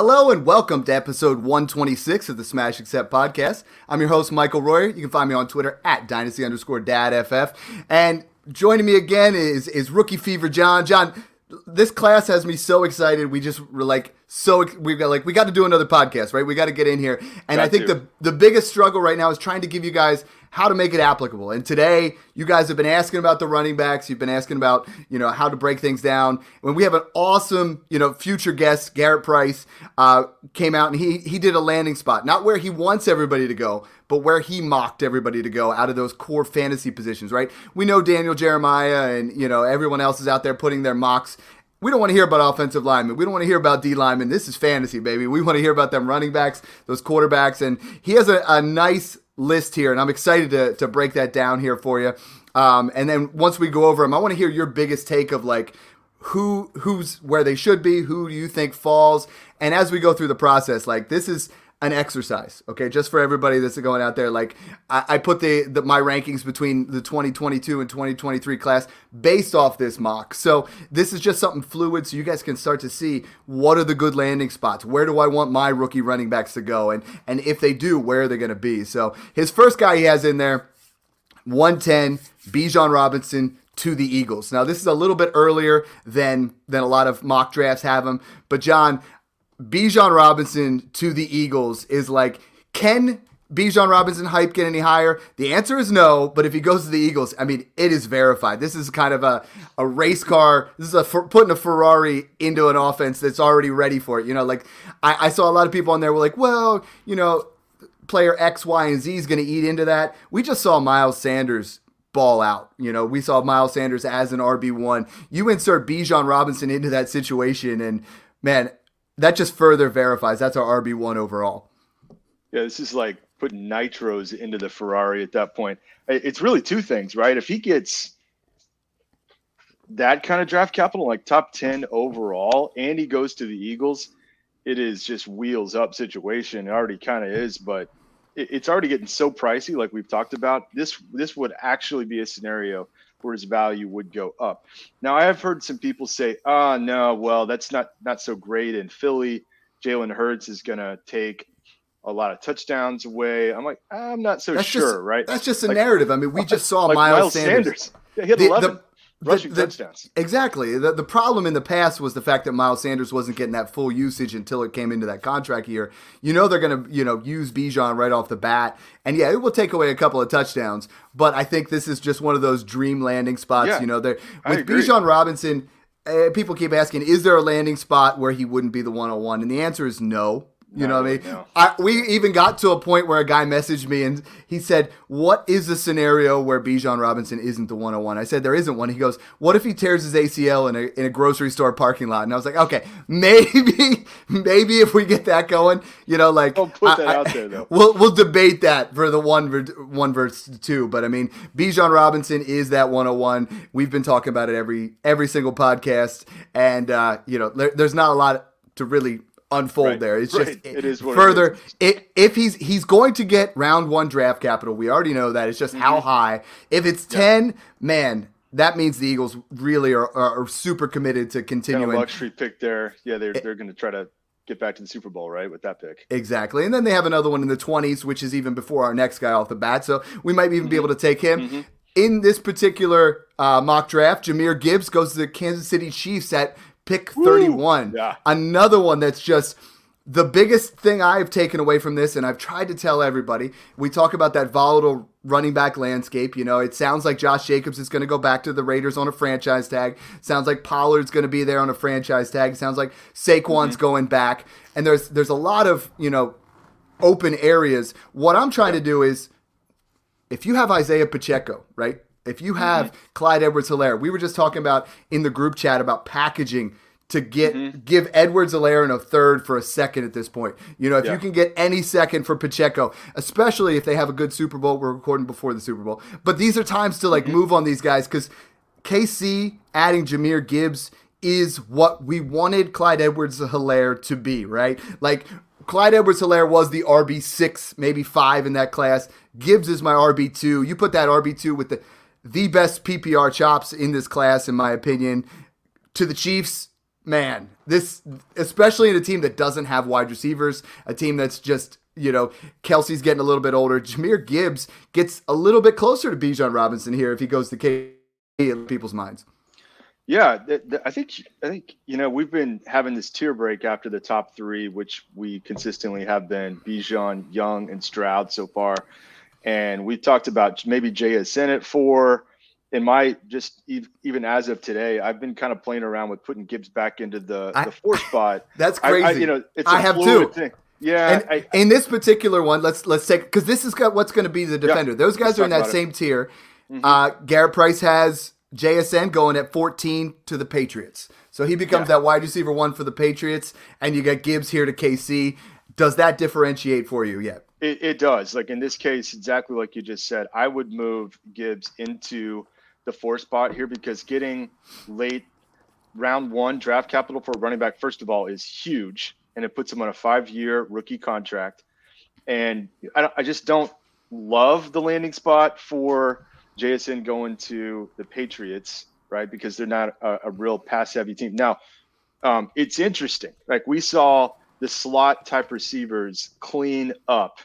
Hello and welcome to episode 126 of the Smash Accept podcast. I'm your host, Michael Royer. You can find me on Twitter at dynasty underscore dad ff. And joining me again is, is Rookie Fever John. John, this class has me so excited. We just were like so we got like we got to do another podcast, right? We got to get in here. And Got I think to. the the biggest struggle right now is trying to give you guys how to make it applicable. And today, you guys have been asking about the running backs. You've been asking about, you know, how to break things down. When we have an awesome, you know, future guest, Garrett Price, uh, came out and he he did a landing spot, not where he wants everybody to go, but where he mocked everybody to go out of those core fantasy positions, right? We know Daniel Jeremiah and, you know, everyone else is out there putting their mocks we don't want to hear about offensive linemen. We don't want to hear about D linemen. This is fantasy, baby. We want to hear about them running backs, those quarterbacks. And he has a, a nice list here, and I'm excited to, to break that down here for you. Um, and then once we go over them, I want to hear your biggest take of like who who's where they should be, who do you think falls, and as we go through the process, like this is an exercise, okay? Just for everybody that's going out there, like I, I put the, the my rankings between the 2022 and 2023 class based off this mock. So this is just something fluid, so you guys can start to see what are the good landing spots. Where do I want my rookie running backs to go, and and if they do, where are they going to be? So his first guy he has in there, 110, Bijan Robinson to the Eagles. Now this is a little bit earlier than than a lot of mock drafts have him, but John, Bijan Robinson to the Eagles is like, can Bijan Robinson hype get any higher? The answer is no, but if he goes to the Eagles, I mean, it is verified. This is kind of a, a race car. This is a putting a Ferrari into an offense that's already ready for it. You know, like I, I saw a lot of people on there were like, well, you know, player X, Y, and Z is going to eat into that. We just saw Miles Sanders ball out. You know, we saw Miles Sanders as an RB1. You insert Bijan Robinson into that situation, and man, that just further verifies that's our RB1 overall. Yeah, this is like putting nitros into the Ferrari at that point. It's really two things, right? If he gets that kind of draft capital, like top 10 overall, and he goes to the Eagles, it is just wheels up situation. It already kind of is, but it's already getting so pricey, like we've talked about. This this would actually be a scenario where his value would go up. Now, I have heard some people say, "Ah, no, well, that's not not so great in Philly. Jalen Hurts is going to take a lot of touchdowns away." I'm like, I'm not so That's sure, just, right? That's just a Like- narrative. I mean, we just saw like Miles, Sanders. Yeah, he had The- 11 the- rushing the- touchdowns. Exactly. The, the problem in the past was the fact that Miles Sanders wasn't getting that full usage until it came into that contract year. You know they're going to, you know, use Bijan right off the bat. And yeah, it will take away a couple of touchdowns, but I think this is just one of those dream landing spots, Yeah, you know, there with. Bijan Robinson, uh, people keep asking, is there a landing spot where he wouldn't be the 101? And the answer is no. You know what I mean? No, no. I, we even got to a point where a guy messaged me and he said, "What is the scenario where Bijan Robinson isn't the 101?" I said, "There isn't one." He goes, "What if he tears his ACL in a in a grocery store parking lot?" And I was like, "Okay, maybe maybe if we get that going, you know, like Don't put that I- out there, though. We'll we'll debate that for the one one versus two, but I mean, Bijan Robinson is that 101. We've been talking about it every every single podcast, and uh, you know, there, there's not a lot to really unfold Right. there. It's Right. just It is what it further. is. If, if he's he's going to get round one draft capital, we already know that. It's just Mm-hmm. how high. If it's ten, man, that means the Eagles really are, are, super committed to Kind of continuing. luxury pick there. Yeah, they're they're going to try to get back to the Super Bowl, right, with that pick. Exactly. And then they have another one in the 20s, which is even before our next guy off the bat. So we might even be Mm-hmm. able to take him. In this particular uh, mock draft, Jahmyr Gibbs goes to the Kansas City Chiefs at pick 31. Yeah. Another one that's just the biggest thing I've taken away from this, and I've tried to tell everybody, we talk about that volatile running back landscape. You know, it sounds like Josh Jacobs is going to go back to the Raiders on a franchise tag. Sounds like Pollard's going to be there on a franchise tag. Sounds like Saquon's mm-hmm. going back. And there's there's a lot of, you know, open areas. What I'm trying to do is if you have Isaiah Pacheco, right? If you have Clyde Edwards Helaire, we were just talking about in the group chat about packaging to get mm-hmm. give Edwards Helaire in a third for a second at this point. You know, if yeah. you can get any second for Pacheco, especially if they have a good Super Bowl, we're recording before the Super Bowl. But these are times to like mm-hmm. move on these guys because KC adding Jahmyr Gibbs is what we wanted Clyde Edwards Helaire to be, right? Like Clyde Edwards Helaire was the RB6, maybe 5 in that class. Gibbs is my RB2. You put that RB2 with the the best PPR chops in this class in my opinion. To the Chiefs, man, this especially in a team that doesn't have wide receivers, a team that's just you know, Kelce's getting a little bit older. Jahmyr Gibbs gets a little bit closer to Bijan Robinson here if he goes to K in people's minds. Yeah, I think I think you know we've been having this tier break after the top three, which we consistently have been Bijan, Young, and Stroud so far, and we talked about maybe JSN at four, in my just even as of today, I've been kind of playing around with putting Gibbs back into the, I, the four spot. That's crazy. I, I, you know, it's I have. Thing. Yeah, and, in this particular one, let's let's take because this is what's going to be the defender. Yeah, Those guys are in that same tier. Mm-hmm. Uh, Garrett Price has JSN going at 14 to the Patriots, so he becomes yeah. that wide receiver one for the Patriots, and you got Gibbs here to KC. Does that differentiate for you yet? It, it does. Like in this case, exactly like you just said, I would move Gibbs into the four spot here because getting late round one draft capital for a running back, first of all, is huge. And it puts him on a five year rookie contract. And I, I just don't love the landing spot for JSN going to the Patriots, right? Because they're not a, a real pass heavy team. Now, um, it's interesting. Like we saw the slot type receivers clean up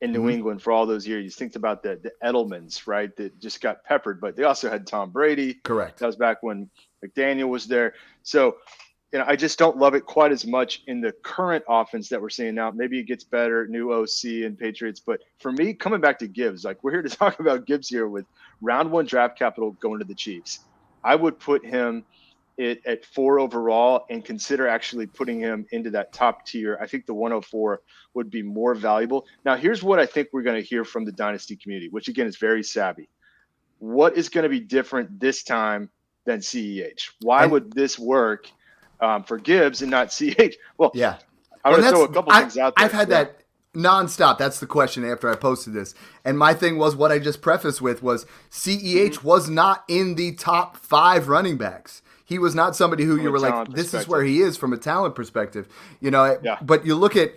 in New mm-hmm. England for all those years. You think about the the Edelmans, right? That just got peppered, but they also had Tom Brady. Correct. That was back when McDaniel was there. So, you know, I just don't love it quite as much in the current offense that we're seeing now. Maybe it gets better, new OC and Patriots, but for me, coming back to Gibbs, like we're here to talk about Gibbs here with round one draft capital going to the Chiefs. I would put him it at four overall and consider actually putting him into that top tier, I think the 104 would be more valuable. Now, here's what I think we're going to hear from the dynasty community, which again is very savvy. What is going to be different this time than CEH? Why and, would this work um, for Gibbs and not CEH? Well, yeah, I want to throw a couple I, things out there. I've had yeah. that nonstop. That's the question after I posted this. And my thing was what I just prefaced with was CEH mm-hmm. was not in the top five running backs. He was not somebody who from you were like, this is where he is from a talent perspective. You know, yeah. but you look at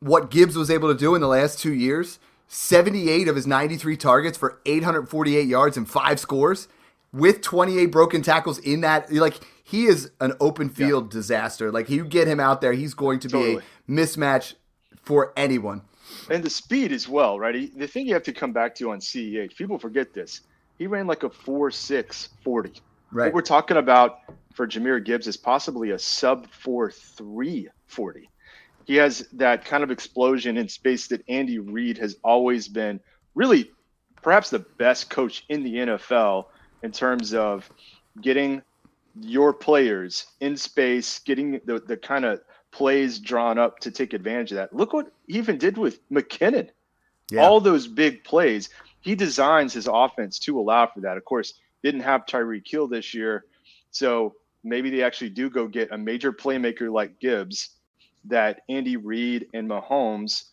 what Gibbs was able to do in the last two years 78 of his 93 targets for 848 yards and five scores with 28 broken tackles in that. Like, he is an open field yeah. disaster. Like, you get him out there, he's going to totally. be a mismatch for anyone. And the speed as well, right? The thing you have to come back to on CEH, people forget this. He ran like a 4 6 40. Right. What we're talking about for Jahmyr Gibbs is possibly a sub 4 3 40. He has that kind of explosion in space that Andy Reid has always been really perhaps the best coach in the NFL in terms of getting your players in space, getting the, the kind of plays drawn up to take advantage of that. Look what he even did with McKinnon. Yeah. All those big plays. He designs his offense to allow for that. Of course, didn't have Tyreek Hill this year. So maybe they actually do go get a major playmaker like Gibbs that Andy Reid and Mahomes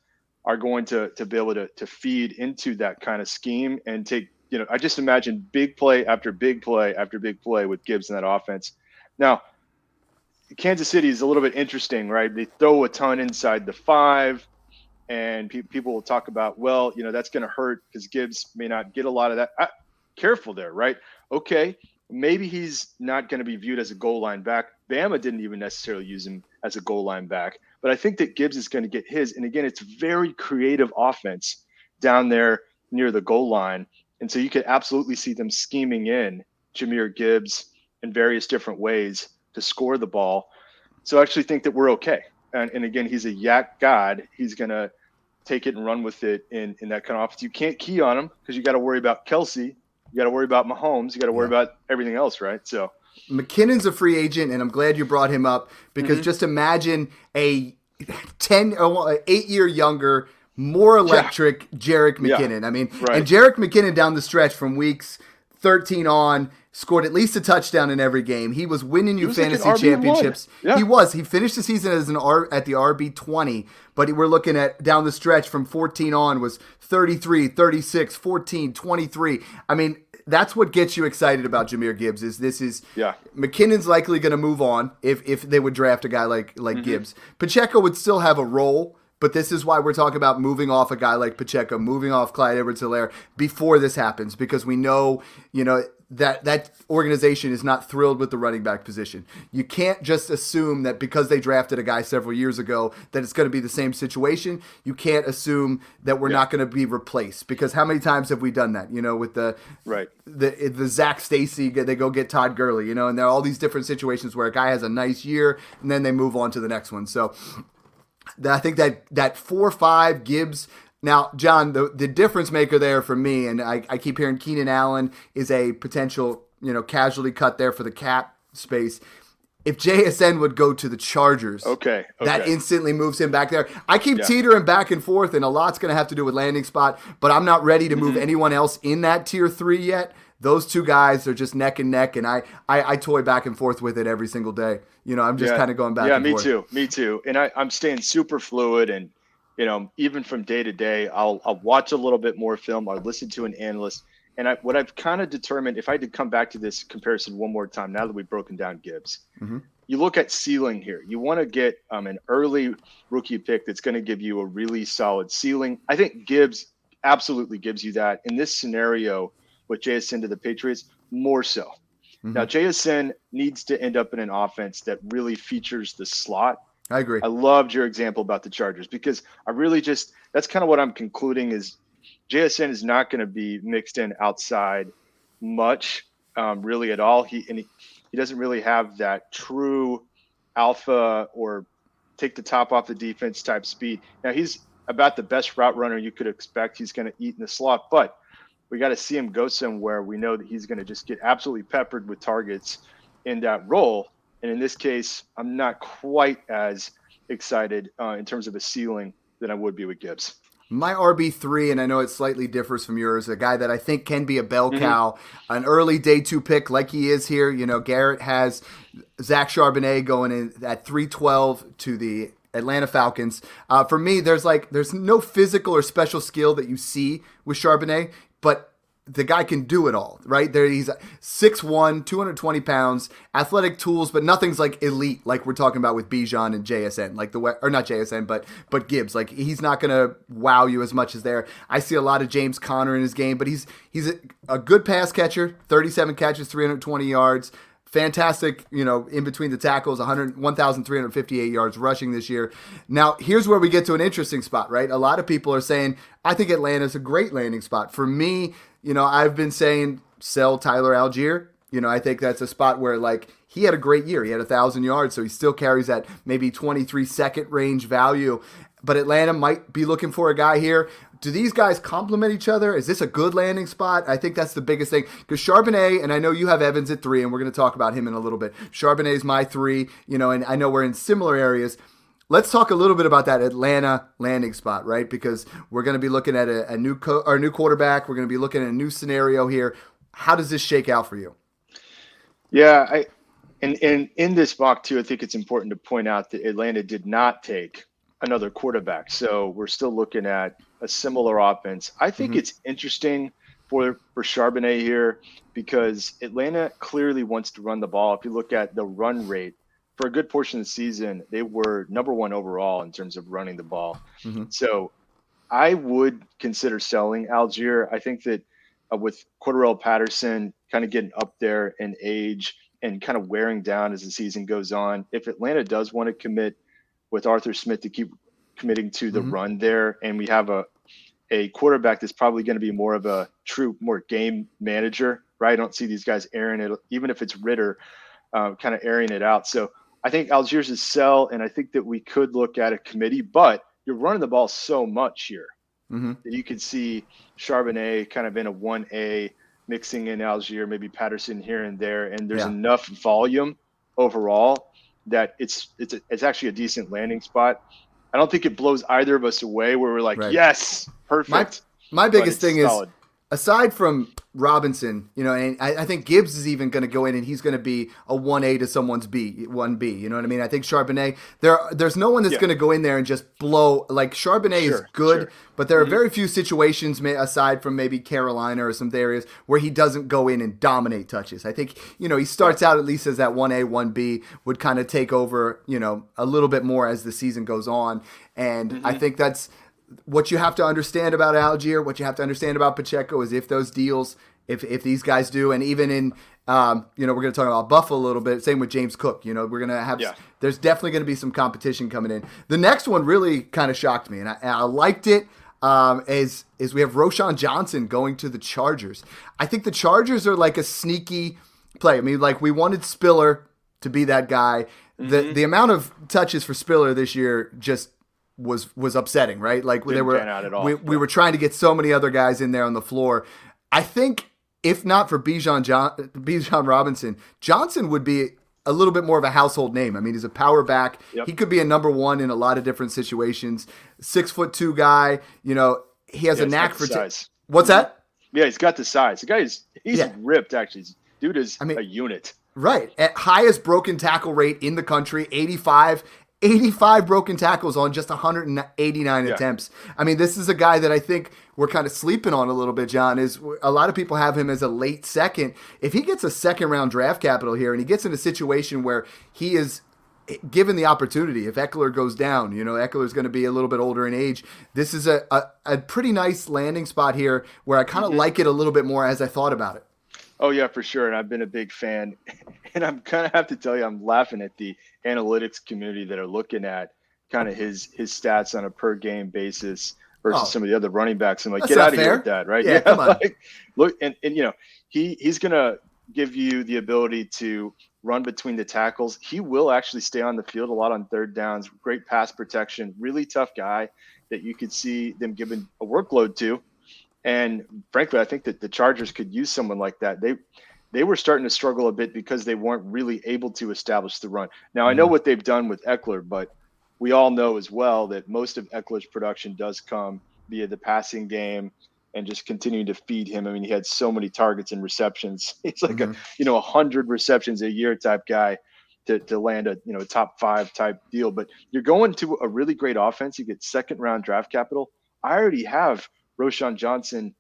are going to to be able to to feed into that kind of scheme and take you know I just imagine big play after big play after big play with Gibbs in that offense. Now, Kansas City is a little bit interesting, right? They throw a ton inside the five, and pe- people will talk about, well, you know, that's going to hurt because Gibbs may not get a lot of that. I, careful there, right? Okay, maybe he's not going to be viewed as a goal line back. Bama didn't even necessarily use him as a goal line back, but I think that Gibbs is going to get his. And again, it's very creative offense down there near the goal line. And so you could absolutely see them scheming in Jahmyr Gibbs in various different ways to score the ball. So I actually think that we're okay. And, and again, he's a yak god. He's going to take it and run with it in, in that kind of offense. You can't key on him because you got to worry about Kelce you got to worry about Mahomes. You got to worry yeah. about everything else, right? So McKinnon's a free agent, and I'm glad you brought him up because mm-hmm. just imagine a 10, uh, eight year younger, more electric yeah. Jerick McKinnon. Yeah. I mean, right. and Jerick McKinnon down the stretch from weeks 13 on, scored at least a touchdown in every game. He was winning you was fantasy RB1. championships. Yeah. He was. He finished the season as an R at the RB 20, but we're looking at down the stretch from 14 on was 33, 36, 14, 23. I mean, that's what gets you excited about Jahmyr Gibbs is this is Yeah. McKinnon's likely going to move on if if they would draft a guy like like Mm-hmm. Gibbs. Pacheco would still have a role, but this is why we're talking about moving off a guy like Pacheco, moving off Clyde Edwards-Helaire before this happens because we know, you know, that that organization is not thrilled with the running back position. You can't just assume that because they drafted a guy several years ago that it's going to be the same situation. You can't assume that we're not going to be replaced because how many times have we done that? You know, with the Right. the the Zac Stacy, they go get Todd Gurley, you know, and there are all these different situations where a guy has a nice year and then they move on to the next one. So that- I think that that four five Gibbs. Now, John, the the difference maker there for me, and I, I keep hearing Keenan Allen is a potential you know casualty cut there for the cap space. If JSN would go to the Chargers, Okay. that instantly moves him back there. I keep Yeah. teetering back and forth, and a lot's going to have to do with landing spot, but I'm not ready to move Mm-hmm. anyone else in that tier three yet. Those two guys are just neck and neck, and I, I, I toy back and forth with it every single day. You know, I'm just kind of going back Yeah, me forth. too. Me too. And I, I'm staying super fluid and you know, even from day to day, I'll I'll watch a little bit more film, I'll listen to an analyst. And I, what I've kind of determined, if I had to come back to this comparison one more time, now that we've broken down Gibbs, Mhm. you look at ceiling here. You want to get um, an early rookie pick that's going to give you a really solid ceiling. I think Gibbs absolutely gives you that in this scenario with JSN to the Patriots, more so. Now, JSN needs to end up in an offense that really features the slot. I agree. I loved your example about the Chargers because I really just that's kind of what I'm concluding is JSN is not going to be mixed in outside much, um, really at all. He and he, he doesn't really have that true alpha or take the top off the defense type speed. Now he's about the best route runner you could expect. He's going to eat in the slot, but we got to see him go somewhere. We know that he's going to just get absolutely peppered with targets in that role. And in this case, I'm not quite as excited uh, in terms of a ceiling than I would be with Gibbs. My RB three, and I know it slightly differs from yours. A guy that I think can be a bell Mm-hmm. cow, an early day two pick like he is here. You know, Garrett has Zach Charbonnet going in at three twelve to the Atlanta Falcons. Uh, for me, there's like there's no physical or special skill that you see with Charbonnet, but the guy can do it all, right? There, he's 6'1", 220 pounds, athletic tools, but nothing's like elite, like we're talking about with Bijan and JSN, like the way or not JSN, but but Gibbs. Like he's not gonna wow you as much as there. I see a lot of James Conner in his game, but he's he's a, a good pass catcher, 37 catches, 320 yards. Fantastic, you know, in between the tackles, 100, 1,358 yards rushing this year. Now, here's where we get to an interesting spot, right? A lot of people are saying, I think Atlanta's a great landing spot. For me, you know, I've been saying sell Tyler Allgeier. You know, I think that's a spot where, like, he had a great year. He had a thousand yards, so he still carries that maybe 23 second range value. But Atlanta might be looking for a guy here. Do these guys complement each other? Is this a good landing spot? I think that's the biggest thing. Because Charbonnet, and I know you have Evans at three, and we're going to talk about him in a little bit. Charbonnet is my three, you know, and I know we're in similar areas. Let's talk a little bit about that Atlanta landing spot, right? Because we're going to be looking at a, a new co- or new quarterback. We're going to be looking at a new scenario here. How does this shake out for you? Yeah, I and and in this mock too, I think it's important to point out that Atlanta did not take another quarterback. So we're still looking at a similar offense. I think it's interesting for for Charbonnet here because Atlanta clearly wants to run the ball. If you look at the run rate for a good portion of the season, they were number one overall in terms of running the ball. Mhm. So I would consider selling Allgeier. I think that uh, with Cordarrelle Patterson kind of getting up there in age and kind of wearing down as the season goes on, if Atlanta does want to commit with Arthur Smith to keep committing to the Mhm. run there, and we have a a quarterback that's probably going to be more of a true, more game manager, right? I don't see these guys airing it, even if it's Ridder, uh, kind of airing it out. So I think Allgeier's is sell, and I think that we could look at a committee, but you're running the ball so much here Mm-hmm. that you could see Charbonnet kind of in a 1A, mixing in Allgeier, maybe Patterson here and there, and there's Yeah. enough volume overall that it's it's a, it's actually a decent landing spot. I don't think it blows either of us away where we're like, Right. yes, perfect. My but biggest thing is solid. Aside from Robinson, you know, and I, I think Gibbs is even going to go in and he's going to be a one A to someone's B, one B. You know what I mean? I think Charbonnet. There, there's no one that's Yeah. going to go in there and just blow. Like Charbonnet is good, sure. Mm-hmm. but there are very few situations, aside from maybe Carolina or some areas, where he doesn't go in and dominate touches. I think you know he starts out at least as that one A, one B would kind of take over, you know, a little bit more as the season goes on, and Mm-hmm. I think that's what you have to understand about Allgeier, what you have to understand about Pacheco is if those deals, if if these guys do, and even in, um, you know, we're going to talk about Buffalo a little bit. Same with James Cook. You know, we're going to have. Yeah. There's definitely going to be some competition coming in. The next one really kind of shocked me, and I, and I liked it. Um, is is we have Roschon Johnson going to the Chargers. I think the Chargers are like a sneaky play. I mean, like we wanted Spiller to be that guy. The the amount of touches for Spiller this year just was was upsetting, right? Like there Didn't were out at all. we, we were trying to get so many other guys in there on the floor. I think if not for Bijan John, Bijan Robinson, Johnson would be a little bit more of a household name. I mean, he's a power back. Yep. He could be a number one in a lot of different situations. Six foot two guy. You know, he has Yeah, a knack for ta- What's that? Yeah, he's got the size. The guy is he's Yeah. ripped actually. Dude is I mean- a unit. Right. At highest broken tackle rate in the country, 85. 85 broken tackles on just 189 Yeah. attempts. I mean, this is a guy that I think we're kind of sleeping on a little bit, John. Is a lot of people have him as a late second. If he gets a second round draft capital here and he gets in a situation where he is eh, given the opportunity, if Ekeler goes down, you know, Ekeler's going to be a little bit older in age. This is a, a, a pretty nice landing spot here where I kind of mm-hmm. like it a little bit more as I thought about it. Oh yeah, for sure. And I've been a big fan. And I'm kind of have to tell you, I'm laughing at the analytics community that are looking at kind of his his stats on a per game basis versus Oh. some of the other running backs. I'm like, get out of here with that, right? Yeah, come on. like, look, and, and you know, he he's gonna give you the ability to run between the tackles. He will actually stay on the field a lot on third downs. Great pass protection. Really tough guy that you could see them giving a workload to. And frankly, I think that the Chargers could use someone like that. They they were starting to struggle a bit because they weren't really able to establish the run. Now I know mm-hmm. what they've done with Ekeler, but we all know as well that most of Ekeler's production does come via the passing game and just continuing to feed him. I mean, he had so many targets and receptions. He's like a mm-hmm. you know a hundred receptions a year type guy to, to land a you know top five type deal. But you're going to a really great offense. You get second round draft capital. I already have Roschon Johnson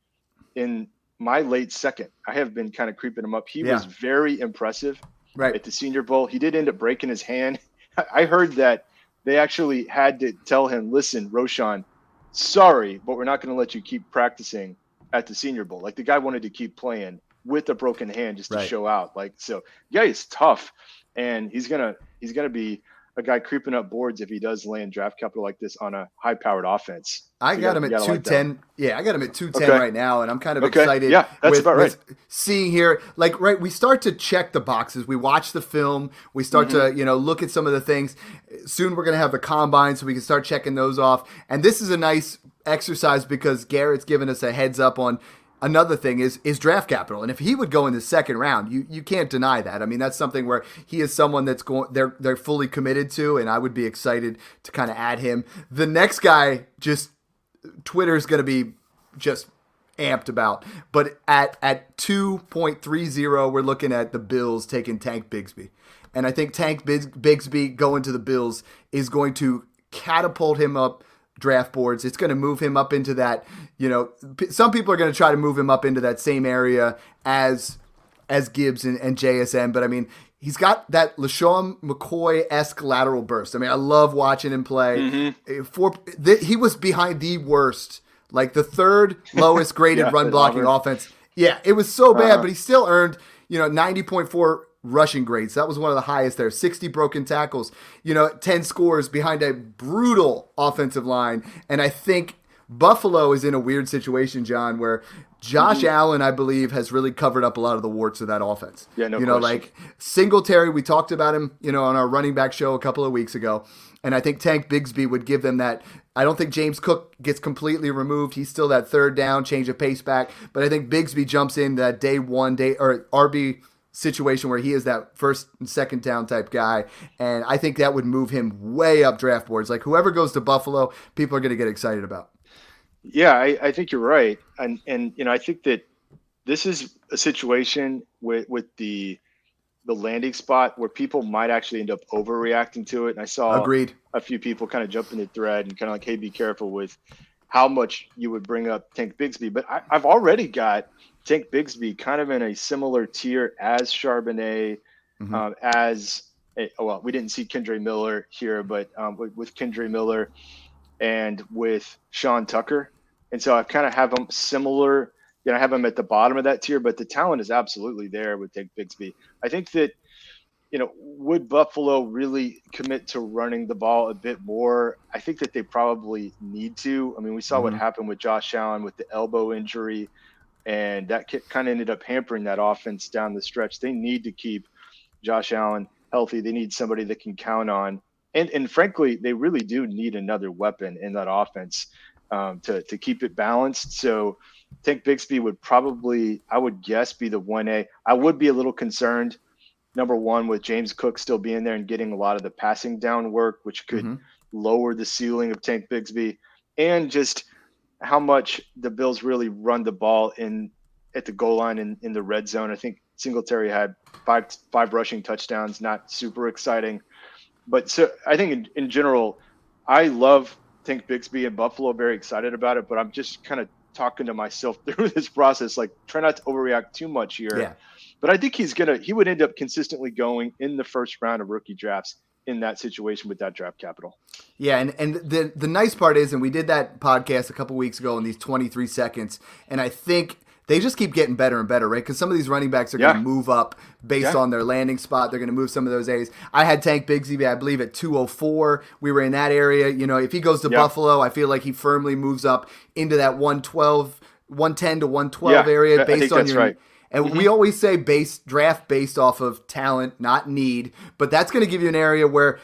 in my late second. I have been kind of creeping him up. He Yeah. was very impressive Right. at the Senior Bowl. He did end up breaking his hand. I heard that they actually had to tell him, "Listen, Roshan, sorry, but we're not going to let you keep practicing at the Senior Bowl." Like the guy wanted to keep playing with a broken hand just to Right. show out. Like so, guy is tough, and he's gonna he's gonna be a guy creeping up boards if he does land draft capital like this on a high powered offense. I You got gotta- him at 210. like yeah, I got him at two ten Okay. right now, and I'm kind of Okay. excited. Yeah, that's with, about right. seeing here, like right, we start to check the boxes. We watch the film. We start Mm-hmm. to you know look at some of the things. Soon we're gonna have the combine, so we can start checking those off. And this is a nice exercise because Garrett's given us a heads up on. Another thing is is draft capital, and if he would go in the second round, you you can't deny that. I mean, that's something where he is someone that's going they're they're fully committed to, and I would be excited to kind of add him. The next guy just Twitter's going to be just amped about. But at at 2.30, we're looking at the Bills taking Tank Bigsby. And I think Tank Bigsby going to the Bills is going to catapult him up draft boards. It's going to move him up into that, you know, p- some people are going to try to move him up into that same area as as Gibbs and, and JSN, but I mean, he's got that LeSean McCoy esque lateral burst. I mean, I love watching him play. Uh, For th- he was behind the worst, like the third lowest graded Yeah, run blocking offense. Yeah, it was so bad, Uh-huh. but he still earned you know ninety point four rushing grades. That was one of the highest there. Sixty broken tackles. You know, ten scores behind a brutal offensive line, and I think. Buffalo is in a weird situation, John, where Josh Mm-hmm. Allen, I believe, has really covered up a lot of the warts of that offense. Yeah, no You know, question. like Singletary, we talked about him, you know, on our running back show a couple of weeks ago. And I think Tank Bigsby would give them that. I don't think James Cook gets completely removed. He's still that third down, change of pace back. But I think Bigsby jumps in that day one, day or RB situation where he is that first and second down type guy. And I think that would move him way up draft boards. Like whoever goes to Buffalo, people are going to get excited about. Yeah, I, I think you're right, and and you know I think that this is a situation with with the the landing spot where people might actually end up overreacting to it. And I saw agreed a few people kind of jump in the thread and kind of like, hey, be careful with how much you would bring up Tank Bigsby. But I, have already got Tank Bigsby kind of in a similar tier as Charbonnet, mm-hmm. um, as a, well, we didn't see Kendre Miller here, but um, with, with Kendre Miller and with Sean Tucker. And so I kind of have them similar you know, I have them at the bottom of that tier, but the talent is absolutely there with Tank Bigsby. I think that, you know, would Buffalo really commit to running the ball a bit more? I think that they probably need to. I mean, we saw mm-hmm. what happened with Josh Allen with the elbow injury, and that kind of ended up hampering that offense down the stretch. They need to keep Josh Allen healthy. They need somebody that can count on. And, and frankly, they really do need another weapon in that offense um, to, to keep it balanced. So, Tank Bigsby would probably, I would guess, be the 1A. I would be a little concerned, number one, with James Cook still being there and getting a lot of the passing down work, which could mm-hmm. lower the ceiling of Tank Bigsby, and just how much the Bills really run the ball in at the goal line in, in the red zone. I think Singletary had five five rushing touchdowns, not super exciting. But so I think in, in general, I love Tank Bigsby and Buffalo, very excited about it, but I'm just kind of talking to myself through this process, like try not to overreact too much here. Yeah. But I think he's gonna he would end up consistently going in the first round of rookie drafts in that situation with that draft capital. Yeah, and, and the the nice part is, and we did that podcast a couple weeks ago in these 23 seconds, and I think they just keep getting better and better, right? Because some of these running backs are going to move up based yeah. on their landing spot. They're going to move some of those A's. I had Tank Bigsby, I believe, at 204. We were in that area. You know, if he goes to Buffalo, I feel like he firmly moves up into that 112, 110 to 112 yeah, area based on your. Right. And mm-hmm. we always say base draft based off of talent, not need. But that's going to give you an area where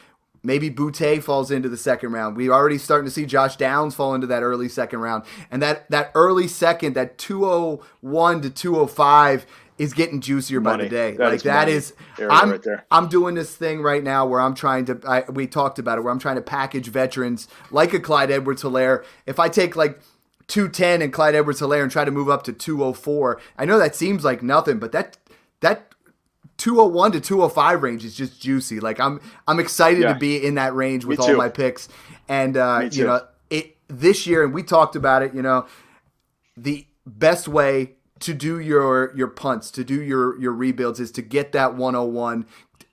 Maybe Boutte falls into the second round. We're already starting to see Josh Downs fall into that early second round. And that, that early second, that 201 to 205 is getting juicier money. by the day. That like is that is, I'm right I'm doing this thing right now where I'm trying to I, we talked about it where I'm trying to package veterans like a Clyde Edwards-Helaire. If I take like 210 and Clyde Edwards-Helaire and try to move up to 204, I know that seems like nothing, but that that 201 to 205 range is just juicy. Like I'm I'm excited yeah. to be in that range with all my picks. And uh, you know, it this year and we talked about it, you know, the best way to do your your punts, to do your your rebuilds is to get that 101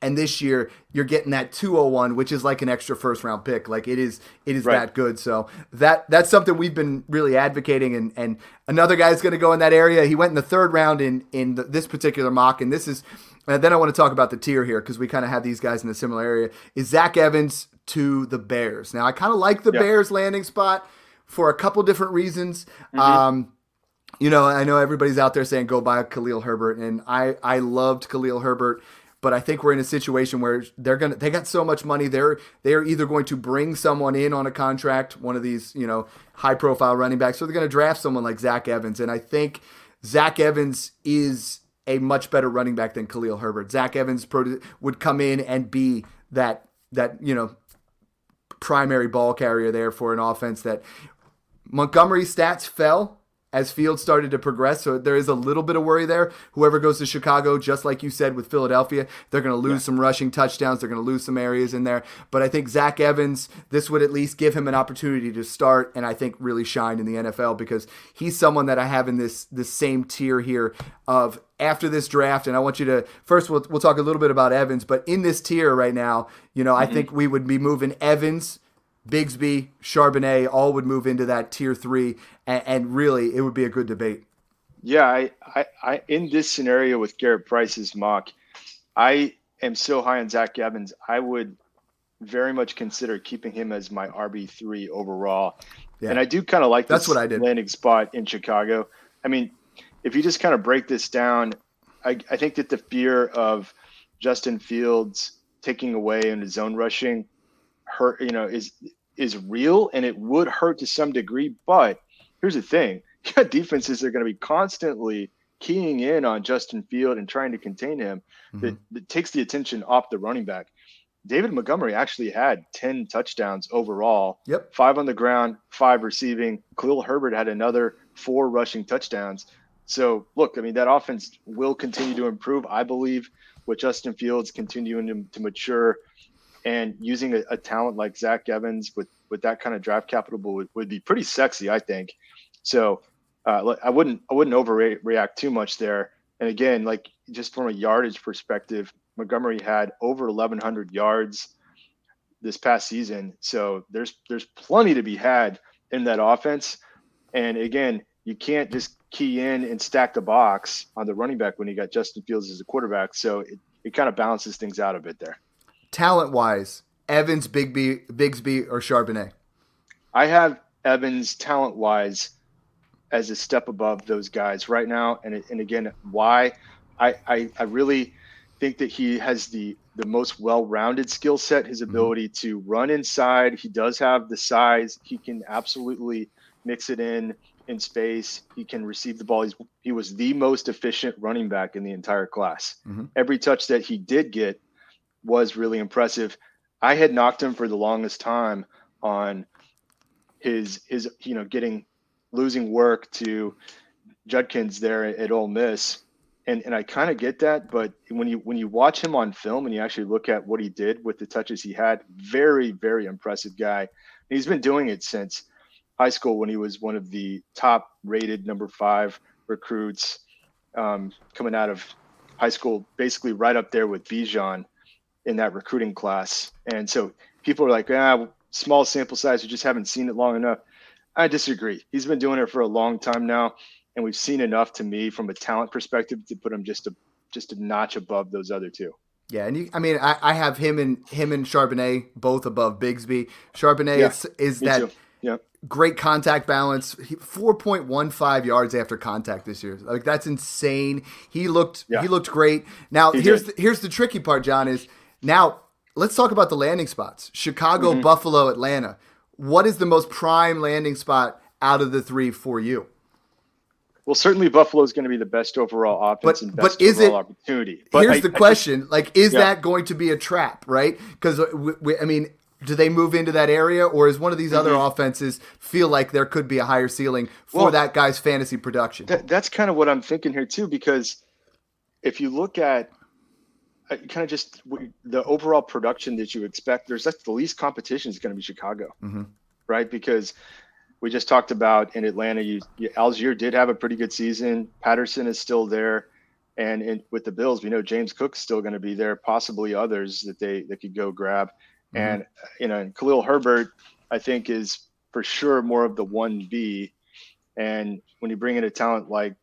and this year you're getting that 201 which is like an extra first round pick like it is it is right. that good so that that's something we've been really advocating and and another guy's going to go in that area he went in the third round in in the, this particular mock and this is and then I want to talk about the tier here because we kind of have these guys in a similar area. Is Zach Evans to the Bears? Now I kind of like the. Bears landing spot for a couple different reasons. Mm-hmm. Um, you know, I know everybody's out there saying go buy Khalil Herbert, and I I loved Khalil Herbert, but I think we're in a situation where they're gonna they got so much money they're they're either going to bring someone in on a contract, one of these you know high profile running backs, or they're going to draft someone like Zach Evans, and I think Zach Evans is a much better running back than Khalil Herbert. Zach Evans would come in and be that that you know primary ball carrier there for an offense that Montgomery's stats fell as Fields started to progress. So there is a little bit of worry there. Whoever goes to Chicago, just like you said with Philadelphia, they're going to lose yeah. some rushing touchdowns. They're going to lose some areas in there. But I think Zach Evans, this would at least give him an opportunity to start and I think really shine in the NFL because he's someone that I have in this this same tier here of after this draft. And I want you to first we'll, we'll talk a little bit about Evans, but in this tier right now, you know, mm-hmm. I think we would be moving Evans Bigsby, Charbonnet, all would move into that tier three, and, and really, it would be a good debate. Yeah, I, I, I, in this scenario with Garrett Price's mock, I am so high on Zach Evans. I would very much consider keeping him as my RB three overall. Yeah. And I do kind of like that's what I did landing spot in Chicago. I mean, if you just kind of break this down, I, I think that the fear of Justin Fields taking away in his zone rushing hurt, you know, is is real and it would hurt to some degree. But here's the thing: you got defenses are going to be constantly keying in on Justin Field and trying to contain him. Mm-hmm. That, that takes the attention off the running back. David Montgomery actually had 10 touchdowns overall. Yep. Five on the ground, five receiving. Khalil Herbert had another four rushing touchdowns. So, look, I mean, that offense will continue to improve, I believe, with Justin Fields continuing to, to mature and using a, a, talent like Zach Evans with, with that kind of draft capital would, would be pretty sexy, I think. So, uh, I wouldn't I wouldn't overreact too much there. And again, like just from a yardage perspective, Montgomery had over 1,100 yards this past season. So there's there's plenty to be had in that offense. And again, you can't just key in and stack the box on the running back when you got Justin Fields as a quarterback. So it, it kind of balances things out a bit there. Talent wise, Evans, Bigby, Bigsby, or Charbonnet? I have Evans talent wise as a step above those guys right now. And, and again, why I, I, I really think that he has the the most well-rounded skill set his mm-hmm. ability mm-hmm. to run inside he does have the size he can absolutely mix it in in space he can receive the ball He's, he was the most efficient running back in the entire class mm-hmm. every touch that he did get was really impressive. I had knocked him for the longest time on his his you know getting losing work to judkins there at Ole Miss. And and I kind of get that, but when you when you watch him on film and you actually look at what he did with the touches he had, very very impressive guy. And he's been doing it since high school when he was one of the top rated number five recruits um, coming out of high school, basically right up there with Bijan in that recruiting class. And so people are like, ah, small sample size, we just haven't seen it long enough. I disagree. He's been doing it for a long time now and we've seen enough to me from a talent perspective to put him just a just a notch above those other two. Yeah, and you, I mean, I, I have him and him and Charbonnet both above Bigsby. Charbonnet yeah, is, is that yeah. great contact balance. Four point one five yards after contact this year. Like that's insane. He looked yeah. he looked great. Now he here's the, here's the tricky part, John. Is now let's talk about the landing spots. Chicago, mm-hmm. Buffalo, Atlanta. What is the most prime landing spot out of the three for you? Well, certainly Buffalo is going to be the best overall offense but, and best but is overall it, opportunity. But here's I, the question: just, like, is yeah. that going to be a trap? Right? Because I mean, do they move into that area, or is one of these mm-hmm. other offenses feel like there could be a higher ceiling for well, that guy's fantasy production? That, that's kind of what I'm thinking here too, because if you look at kind of just the overall production that you expect, there's that's the least competition is going to be Chicago, mm-hmm. right? Because we just talked about in Atlanta, you, you, Allgeier did have a pretty good season. Patterson is still there, and in, with the Bills, we know James Cook's still going to be there, possibly others that they that could go grab. Mm-hmm. And you know, and Khalil Herbert, I think, is for sure more of the one B. And when you bring in a talent like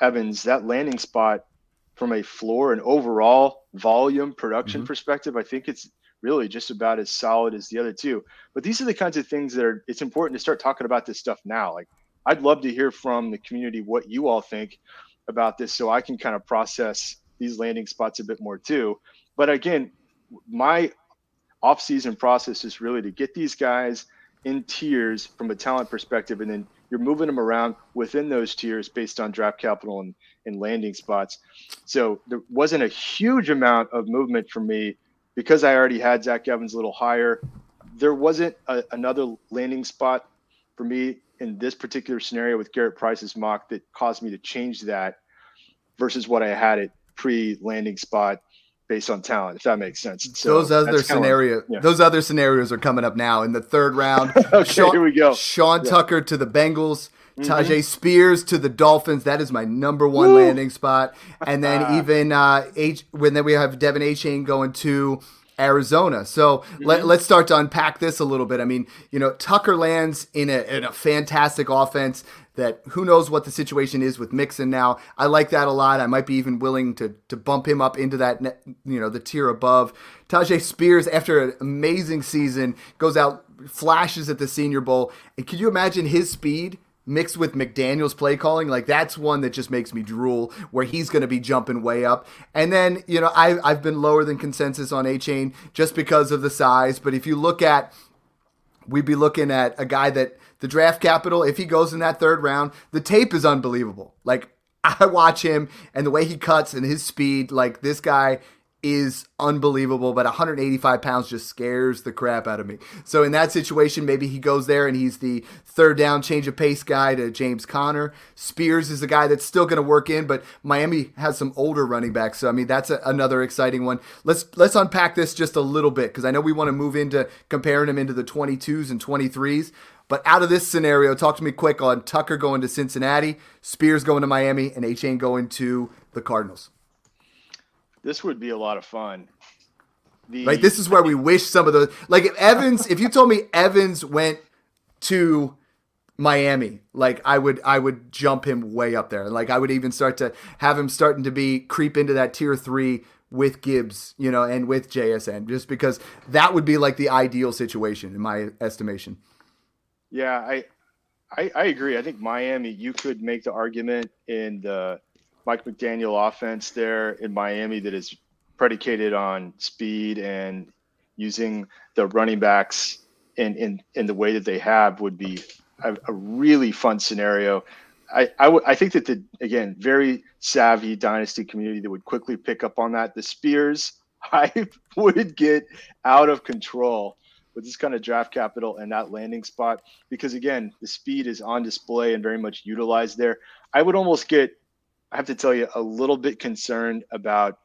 Evans, that landing spot from a floor and overall volume production mm-hmm. perspective, I think it's really just about as solid as the other two. But these are the kinds of things that are it's important to start talking about this stuff now. Like I'd love to hear from the community what you all think about this so I can kind of process these landing spots a bit more too. But again, my off-season process is really to get these guys in tiers from a talent perspective and then you're moving them around within those tiers based on draft capital and, and landing spots. So there wasn't a huge amount of movement for me because I already had Zach Evans a little higher, there wasn't a, another landing spot for me in this particular scenario with Garrett Price's mock that caused me to change that versus what I had it pre landing spot based on talent, if that makes sense. So those other scenarios, yeah. those other scenarios are coming up now in the third round. okay, Sean, here we go. Sean yeah. Tucker to the Bengals. Mm-hmm. Tyjae Spears to the Dolphins. That is my number one Woo! landing spot. And then even uh, H when then we have De'Von Achane going to Arizona. So mm-hmm. let, us start to unpack this a little bit. I mean, you know, Tucker lands in a, in a fantastic offense that who knows what the situation is with Mixon now. I like that a lot. I might be even willing to to bump him up into that you know the tier above. Tyjae Spears after an amazing season goes out flashes at the Senior Bowl. And can you imagine his speed? Mixed with McDaniel's play calling, like that's one that just makes me drool. Where he's going to be jumping way up, and then you know I I've been lower than consensus on Achane just because of the size. But if you look at, we'd be looking at a guy that the draft capital, if he goes in that third round, the tape is unbelievable. Like I watch him and the way he cuts and his speed, like this guy is unbelievable, but 185 pounds just scares the crap out of me. So in that situation, maybe he goes there and he's the third down change of pace guy to James Conner. Spears is a guy that's still going to work in, but Miami has some older running backs. So I mean, that's a, another exciting one. Let's let's unpack this just a little bit because I know we want to move into comparing him into the 22s and 23s. But out of this scenario, talk to me quick on Tucker going to Cincinnati, Spears going to Miami, and Achane going to the Cardinals this would be a lot of fun. The, right, this is where we wish some of the like if Evans, if you told me Evans went to Miami, like I would I would jump him way up there. Like I would even start to have him starting to be creep into that tier 3 with Gibbs, you know, and with JSN just because that would be like the ideal situation in my estimation. Yeah, I I, I agree. I think Miami, you could make the argument in the Mike McDaniel offense there in Miami that is predicated on speed and using the running backs in, in, in the way that they have would be a, a really fun scenario. I, I, w- I think that the again very savvy dynasty community that would quickly pick up on that. The Spears hype would get out of control with this kind of draft capital and that landing spot because again the speed is on display and very much utilized there. I would almost get I have to tell you, a little bit concerned about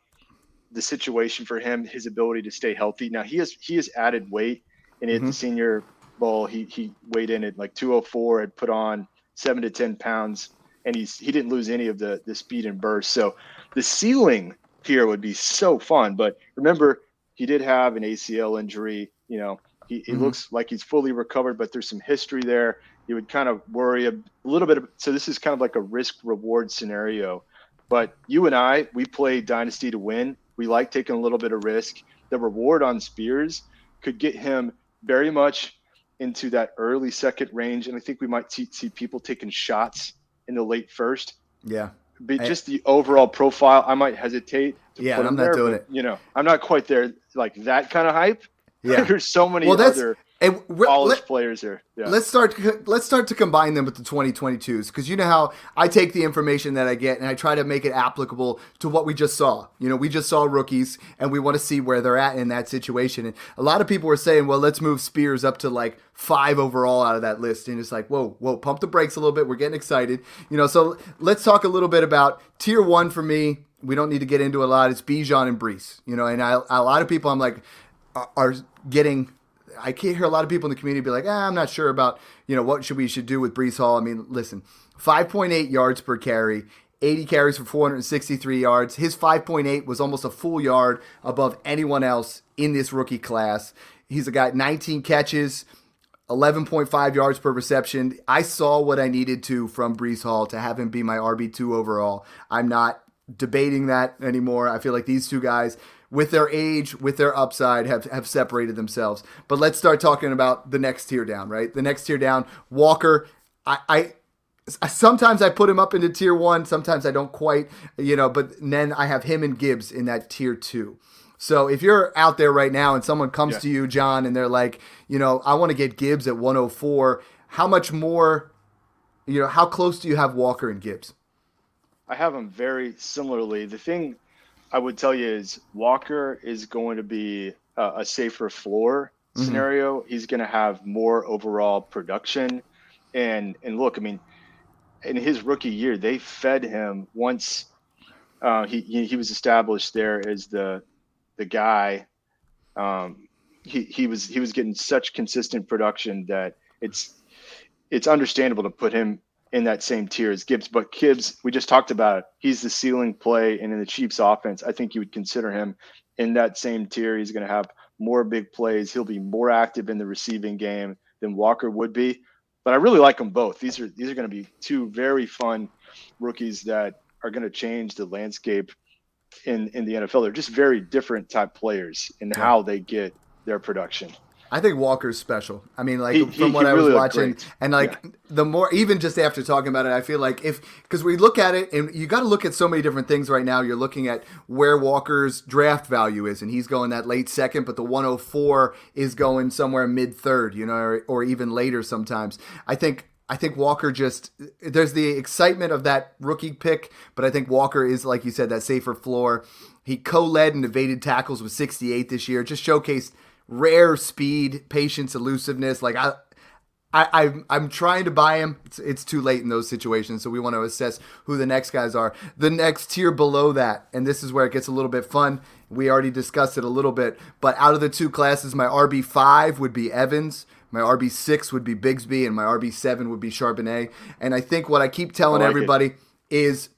the situation for him, his ability to stay healthy. Now he has he has added weight, and mm-hmm. at the Senior Bowl, he he weighed in at like 204, had put on seven to ten pounds, and he's he didn't lose any of the the speed and burst. So the ceiling here would be so fun. But remember, he did have an ACL injury. You know, he, he mm-hmm. looks like he's fully recovered, but there's some history there you would kind of worry a little bit. Of, so this is kind of like a risk reward scenario. But you and I, we play Dynasty to win. We like taking a little bit of risk. The reward on Spears could get him very much into that early second range, and I think we might see, see people taking shots in the late first. Yeah. But I, just the overall profile, I might hesitate. yeah, I'm not there, doing but, it. You know, I'm not quite there like that kind of hype. Yeah. There's so many well, that's, other and polished let, players here. Yeah. Let's start. Let's start to combine them with the 2022s because you know how I take the information that I get and I try to make it applicable to what we just saw. You know, we just saw rookies and we want to see where they're at in that situation. And a lot of people were saying, well, let's move Spears up to like five overall out of that list. And it's like, whoa, whoa, pump the brakes a little bit. We're getting excited. You know, so let's talk a little bit about tier one for me. We don't need to get into a lot. It's Bijan and Breece. You know, and I, a lot of people I'm like are getting I can't hear a lot of people in the community be like, ah, I'm not sure about, you know, what should we should do with Breece Hall. I mean, listen, 5.8 yards per carry, 80 carries for 463 yards. His 5.8 was almost a full yard above anyone else in this rookie class. He's got 19 catches, 11.5 yards per reception. I saw what I needed to from Breece Hall to have him be my RB2 overall. I'm not debating that anymore. I feel like these two guys with their age, with their upside, have, have separated themselves. But let's start talking about the next tier down, right? The next tier down, Walker. I, I sometimes I put him up into tier one, sometimes I don't quite, you know, but then I have him and Gibbs in that tier two. So if you're out there right now and someone comes yeah. to you, John, and they're like, you know, I want to get Gibbs at 104, how much more, you know, how close do you have Walker and Gibbs? I have them very similarly. The thing I would tell you is Walker is going to be a, a safer floor mm-hmm. scenario. He's going to have more overall production, and and look, I mean, in his rookie year, they fed him once uh, he, he was established there as the the guy. Um, he he was he was getting such consistent production that it's it's understandable to put him in that same tier as Gibbs. But Gibbs, we just talked about it. He's the ceiling play, and in the Chiefs' offense, I think you would consider him in that same tier. He's going to have more big plays. He'll be more active in the receiving game than Walker would be. But I really like them both. These are these are going to be two very fun rookies that are going to change the landscape in in the NFL. They're just very different type players in yeah. how they get their production. I think Walker's special. I mean, like he, from what I was watching, and like yeah. the more, even just after talking about it, I feel like if because we look at it, and you got to look at so many different things right now. You're looking at where Walker's draft value is, and he's going that late second, but the 104 is going somewhere mid third, you know, or, or even later sometimes. I think I think Walker just there's the excitement of that rookie pick, but I think Walker is like you said that safer floor. He co-led and evaded tackles with 68 this year. Just showcased rare speed, patience, elusiveness. Like I, I, I'm, I'm trying to buy him. It's, it's too late in those situations, so we want to assess who the next guys are. The next tier below that, and this is where it gets a little bit fun. We already discussed it a little bit, but out of the two classes, my RB five would be Evans. My RB six would be Bigsby, and my RB seven would be Charbonnet. And I think what I keep telling like everybody it. is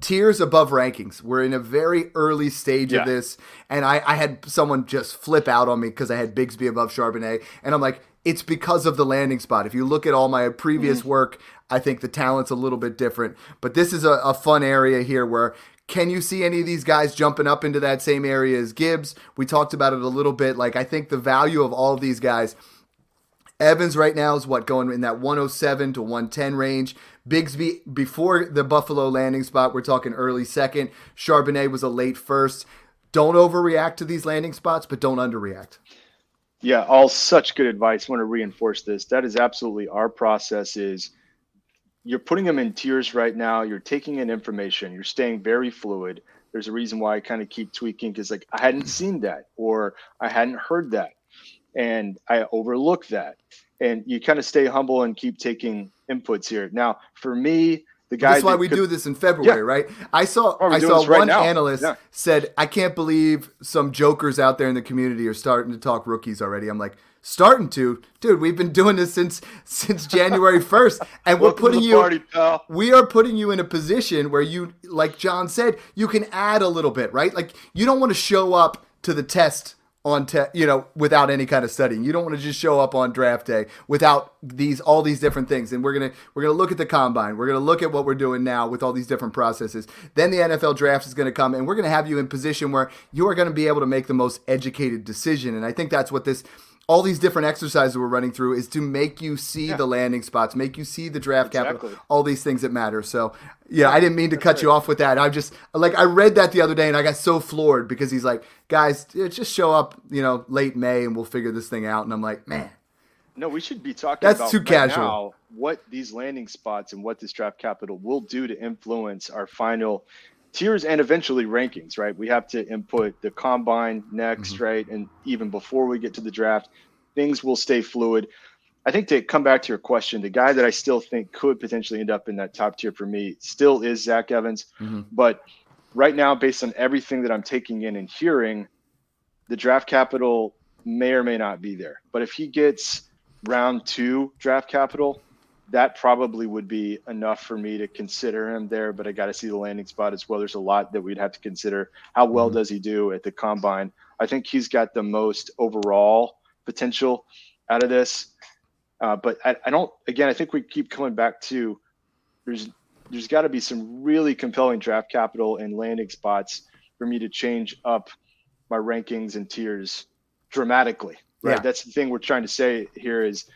tiers above rankings. We're in a very early stage Yeah. of this, and I, I had someone just flip out on me because I had Bigsby above Charbonnet, and I'm like, it's because of the landing spot. If you look at all my previous mm-hmm. work, I think the talent's a little bit different. But this is a, a fun area here where. Can you see any of these guys jumping up into that same area as Gibbs? We talked about it a little bit. Like, I think the value of all of these guys Evans right now is what going in that 107 to 110 range. Bigsby before the Buffalo landing spot, we're talking early second. Charbonnet was a late first. Don't overreact to these landing spots, but don't underreact. Yeah, all such good advice. want to reinforce this. That is absolutely our process is you're putting them in tiers right now. You're taking in information. You're staying very fluid. There's a reason why I kind of keep tweaking because like I hadn't seen that or I hadn't heard that and I overlook that. And you kind of stay humble and keep taking inputs here. Now, for me, the guy That's why that we could- do this in February, right? I saw Oh, I saw right one now. analyst Yeah. said, "I can't believe some jokers out there in the community are starting to talk rookies already." I'm like, "Starting to, dude? We've been doing this since since January 1st, and we're putting the you party, pal. we are putting you in a position where you, like John said, you can add a little bit, right? Like you don't want to show up to the test on te- you know without any kind of studying. You don't want to just show up on draft day without these all these different things. And we're gonna we're gonna look at the combine. We're gonna look at what we're doing now with all these different processes. Then the NFL draft is gonna come, and we're gonna have you in position where you are gonna be able to make the most educated decision. And I think that's what this all these different exercises we're running through is to make you see the landing spots, make you see the draft capital, all these things that matter. So, yeah, I didn't mean to cut you off with that. I just like I read that the other day and I got so floored because he's like, guys, just show up, you know, late May and we'll figure this thing out. And I'm like, man, No, we should be talking That's about too right casual. now what these landing spots and what this draft capital will do to influence our final tiers and eventually rankings, right? We have to input the combine next, Mm-hmm. right? And even before we get to the draft, things will stay fluid. I think to come back to your question, the guy that I still think could potentially end up in that top tier for me still is Zach Evans. Mhm. But right now, based on everything that I'm taking in and hearing, the draft capital may or may not be there. But if he gets round two draft capital, that probably would be enough for me to consider him there. But I got to see the landing spot as well. There's a lot that we'd have to consider. How well Mhm. does he do at the combine? I think he's got the most overall potential out of this. Uh, but I, I don't. Again, I think we keep coming back to there's there's got to be some really compelling draft capital and landing spots for me to change up my rankings and tiers dramatically. Right. Yeah. That's the thing we're trying to say here is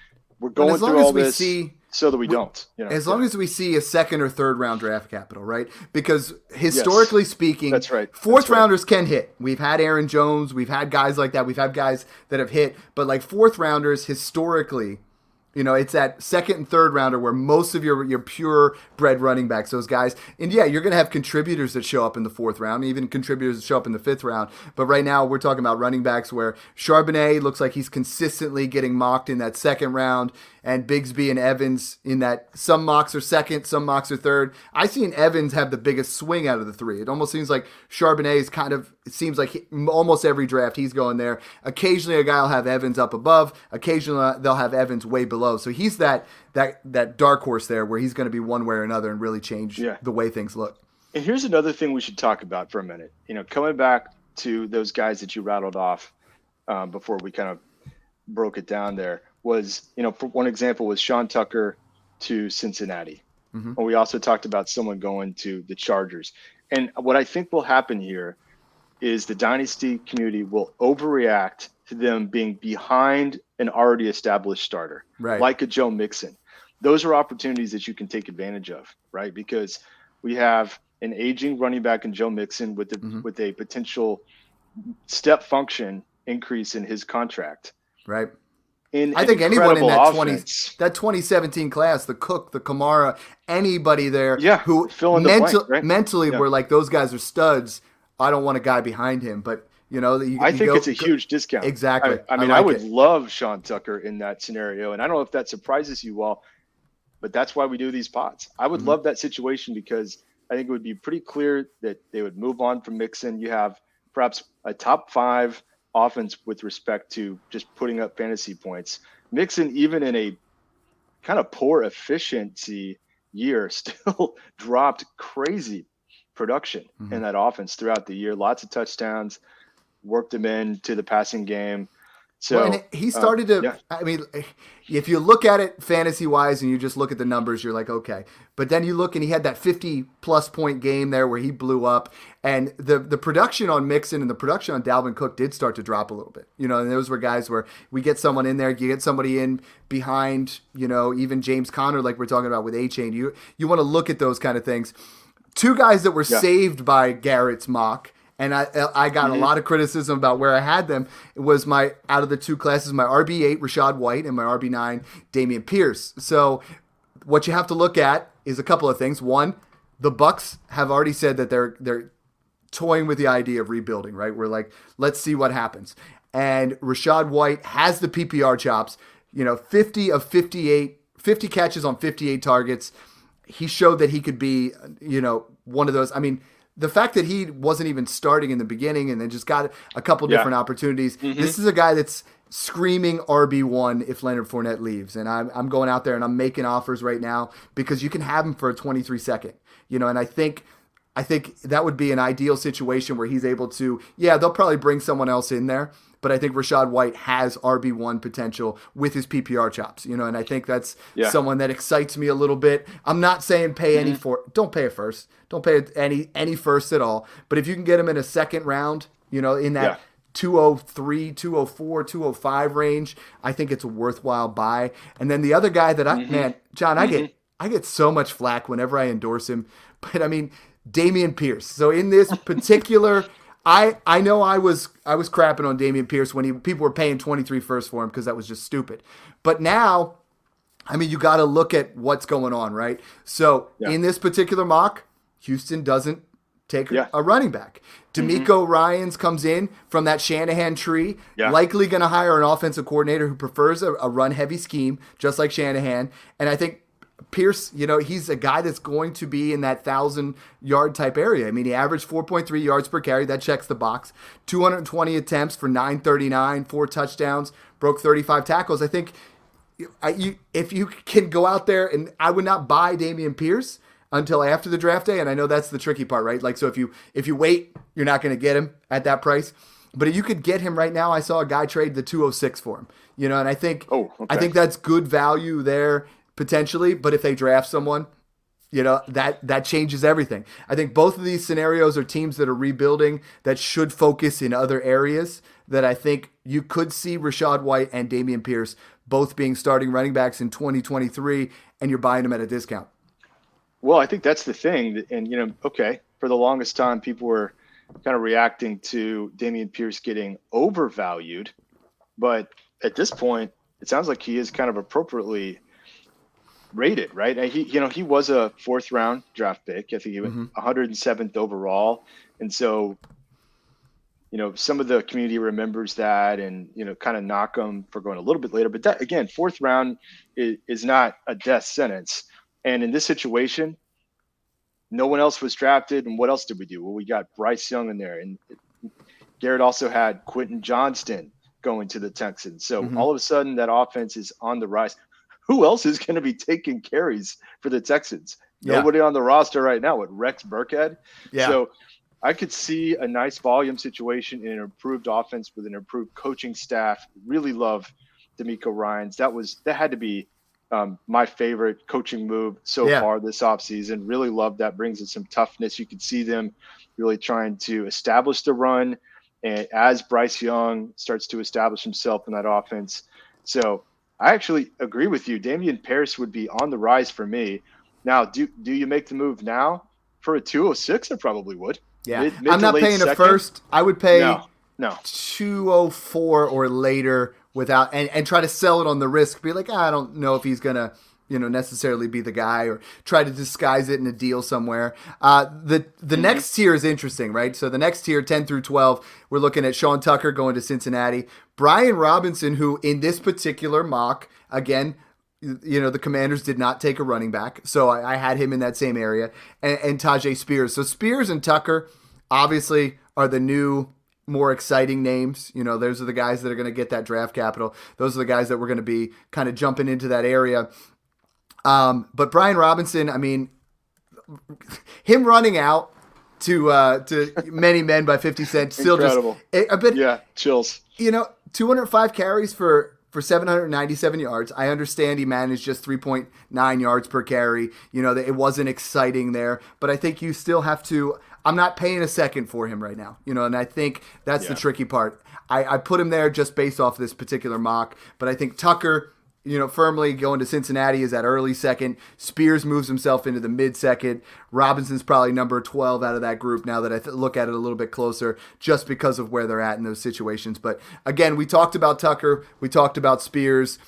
we're going through all this see so that we, we- don't. You know, as Yeah. long as we see a second or third round draft capital, right? Because historically speaking, That's right. Fourth That's right. rounders can hit. We've had Aaron Jones, we've had guys like that, we've had guys that have hit, but like fourth rounders historically, you know, it's that second and third rounder where most of your your pure bred running backs, those guys, and yeah, you're gonna have contributors that show up in the fourth round, even contributors that show up in the fifth round. But right now, we're talking about running backs where Charbonnet looks like he's consistently getting mocked in that second round, and Bigsby and Evans in that some mocks are second, some mocks are third. I seen Evans have the biggest swing out of the three. It almost seems like Charbonnet is kind of. It seems like he, almost every draft he's going there. Occasionally, a guy will have Evans up above. Occasionally, they'll have Evans way below. So he's that that that dark horse there, where he's going to be one way or another and really change Yeah. the way things look. And here's another thing we should talk about for a minute. You know, coming back to those guys that you rattled off um, before we kind of broke it down there was, you know, for one example was Sean Tucker to Cincinnati. Mhm. And we also talked about someone going to the Chargers. And what I think will happen here is the dynasty community will overreact to them being behind an already established starter Right. like a Joe Mixon. Those are opportunities that you can take advantage of, right? Because we have an aging running back in Joe Mixon with the, Mhm. with a potential step function increase in his contract. right. In I think anyone in that offense. 20 that 2017 class, the Cook, the Kamara, anybody there Yeah, who fill in the mental, blank, right? mentally Yeah. were like those guys are studs. I don't want a guy behind him, but you know, you, I you think go- it's a huge discount. Exactly. I, I I mean, I, like would it. love Sean Tucker in that scenario, and I don't know if that surprises you all, but that's why we do these pots. I would Mhm. love that situation because I think it would be pretty clear that they would move on from Mixon. You have perhaps a top five offense with respect to just putting up fantasy points. Mixon, even in a kind of poor efficiency year, still dropped crazy production Mhm. in that offense throughout the year. Lots of touchdowns, worked him into the passing game. So Well, and he um, started to. yeah. I mean, if you look at it fantasy wise, and you just look at the numbers, you're like, okay. But then you look, and he had that 50 plus point game there where he blew up, and the the production on Mixon and the production on Dalvin Cook did start to drop a little bit. You know, and those were guys where we get someone in there, you get somebody in behind, you know, even James Conner, like we're talking about with Achane. You you want to look at those kind of things. Two guys that were Yeah. saved by Garrett's mock and I I got Mm-hmm. a lot of criticism about where I had them. It was my out of the two classes, my RB eight Rachaad White and my RB nine Dameon Pierce. So what you have to look at is a couple of things. One, the Bucks have already said that they're they're toying with the idea of rebuilding. Right, we're like, let's see what happens. And Rachaad White has the PPR chops. You know, fifty of 58, 50 catches on fifty eight targets he showed that he could be, you know, one of those. I mean, the fact that he wasn't even starting in the beginning and then just got a couple Yeah. different opportunities. Mm-hmm. This is a guy that's screaming RB1 if Leonard Fournette leaves. And I'm, I'm going out there and I'm making offers right now because you can have him for a 23 second, you know, and I think. I think that would be an ideal situation where he's able to, yeah, they'll probably bring someone else in there, but I think Rachaad White has RB1 potential with his PPR chops, you know, and I think that's Yeah. someone that excites me a little bit. I'm not saying pay any mm-hmm. for don't pay a first. Don't pay any any first at all. But if you can get him in a second round, you know, in that Yeah. 203, 204, 205 range, I think it's a worthwhile buy. And then the other guy that I mm-hmm. man, John, I get mm-hmm. I get so much flack whenever I endorse him. But I mean, Dameon Pierce. So in this particular I I know I was I was crapping on Dameon Pierce when he people were paying 23 first for him because that was just stupid. But now I mean, you got to look at what's going on, right? So Yeah. in this particular mock, Houston doesn't take Yeah. a running back. Mm-hmm. DeMeco Ryans comes in from that Shanahan tree, Yeah. likely going to hire an offensive coordinator who prefers a, a run-heavy scheme, just like Shanahan. And I think Pierce, you know, he's a guy that's going to be in that thousand yard type area. I mean, he averaged 4.3 yards per carry. That checks the box. 220 attempts for 939, four touchdowns, broke 35 tackles. I think I, you, if you can go out there and I would not buy Dameon Pierce until after the draft day, and I know that's the tricky part, right? Like, so if you if you wait, you're not going to get him at that price. But if you could get him right now, I saw a guy trade the 206 for him. You know, and I think Oh, okay. I think that's good value there potentially. But if they draft someone, you know that that changes everything. I think both of these scenarios are teams that are rebuilding that should focus in other areas. That I think you could see Rachaad White and Dameon Pierce both being starting running backs in 2023, and you're buying them at a discount. Well, I think that's the thing. And, you know, okay, for the longest time, people were kind of reacting to Dameon Pierce getting overvalued. But at this point, it sounds like he is kind of appropriately rated, right? And he, you know, he was a fourth round draft pick. I think he went Mhm. 107th overall. And so, you know, some of the community remembers that and, you know, kind of knock him for going a little bit later. But that, again, fourth round is, is not a death sentence. And in this situation, no one else was drafted. And what else did we do? Well, we got Bryce Young in there. And Garrett also had Quentin Johnston going to the Texans. So Mhm. all of a sudden, that offense is on the rise. Who else is going to be taking carries for the Texans? Yeah. Nobody on the roster right now. What Rex Burkhead? Yeah. So I could see a nice volume situation in an improved offense with an improved coaching staff. Really love DeMeco Ryans. That was that had to be um, my favorite coaching move so Yeah. far this offseason. Really love that. Brings in some toughness. You can see them really trying to establish the run. And as Bryce Young starts to establish himself in that offense. So I actually agree with you. Dameon Pierce would be on the rise for me. Now, do do you make the move now for a 206? I probably would. yeah, mid- mid I'm not paying a first. I would pay No, no. 204 or later without and, and try to sell it on the risk. Be like, ah, I don't know if he's gonna you know necessarily be the guy or try to disguise it in a deal somewhere. Uh, the the mm-hmm. next tier is interesting, right? So the next tier, ten through twelve, we're looking at Sean Tucker going to Cincinnati, Brian Robinson, who in this particular mock again. You know the Commanders did not take a running back, so I, I had him in that same area, and, and Tyjae Spears. So Spears and Tucker, obviously, are the new more exciting names. You know, those are the guys that are going to get that draft capital. Those are the guys that we're going to be kind of jumping into that area. Um, but Brian Robinson, I mean, him running out to uh, to many men by 50 Cent still Incredible. just a, bit yeah chills. You know, 205 carries for for 797 yards. I understand he managed just 3.9 yards per carry. You know, it wasn't exciting there, but I think you still have to. I'm not paying a second for him right now, you know, and I think that's yeah. the tricky part. I, I put him there just based off this particular mock, but I think Tucker you know, firmly going to Cincinnati is that early second. Spears moves himself into the mid second. Robinson's probably number 12 out of that group now that I th- look at it a little bit closer just because of where they're at in those situations. But again, we talked about Tucker, we talked about Spears.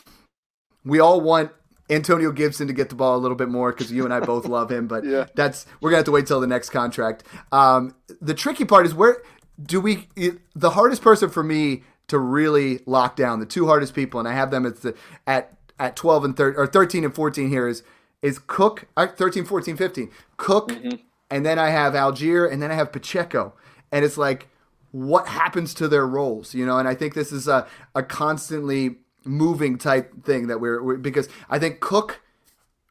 We all want Antonio Gibson to get the ball a little bit more because you and I both love him, but yeah. that's we're gonna have to wait till the next contract. Um, the tricky part is where do we? The hardest person for me to really lock down. The two hardest people, and I have them at the at at 12 and 13 or 13 and 14 here is is Cook uh, 13 14 15 Cook mm-hmm. and then I have Allgeier and then I have Pacheco. And it's like what happens to their roles you know? And I think this is a, a constantly moving type thing that we're, we're because I think Cook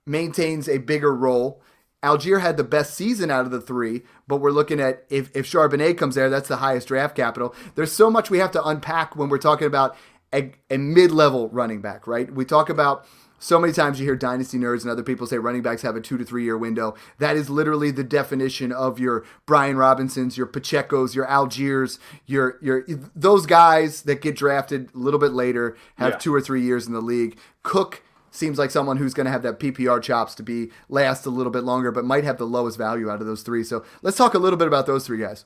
maintains a bigger role Allgeier had the best season out of the three, but we're looking at if, if Charbonnet comes there, that's the highest draft capital. There's so much we have to unpack when we're talking about a, a mid level running back, right? We talk about so many times you hear dynasty nerds and other people say running backs have a two to three year window. That is literally the definition of your Brian Robinsons, your Pacheco's, your Allgeiers, your your those guys that get drafted a little bit later have yeah. two or three years in the league. Cook seems like someone who's going to have that PPR chops to be last a little bit longer, but might have the lowest value out of those three. So let's talk a little bit about those three guys.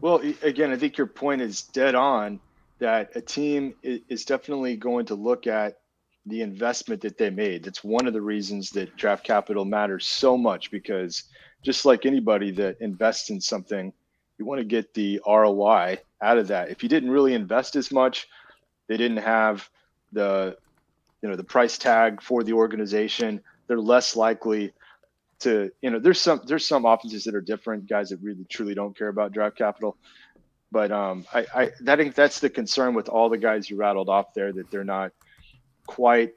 Well, again, I think your point is dead on that a team is definitely going to look at the investment that they made. That's one of the reasons that draft capital matters so much because just like anybody that invests in something, you want to get the ROI out of that. If you didn't really invest as much, they didn't have the you know the price tag for the organization they're less likely to you know there's some there's some offenses that are different guys that really truly don't care about draft capital. But um i i that, think that's the concern with all the guys you rattled off there that they're not quite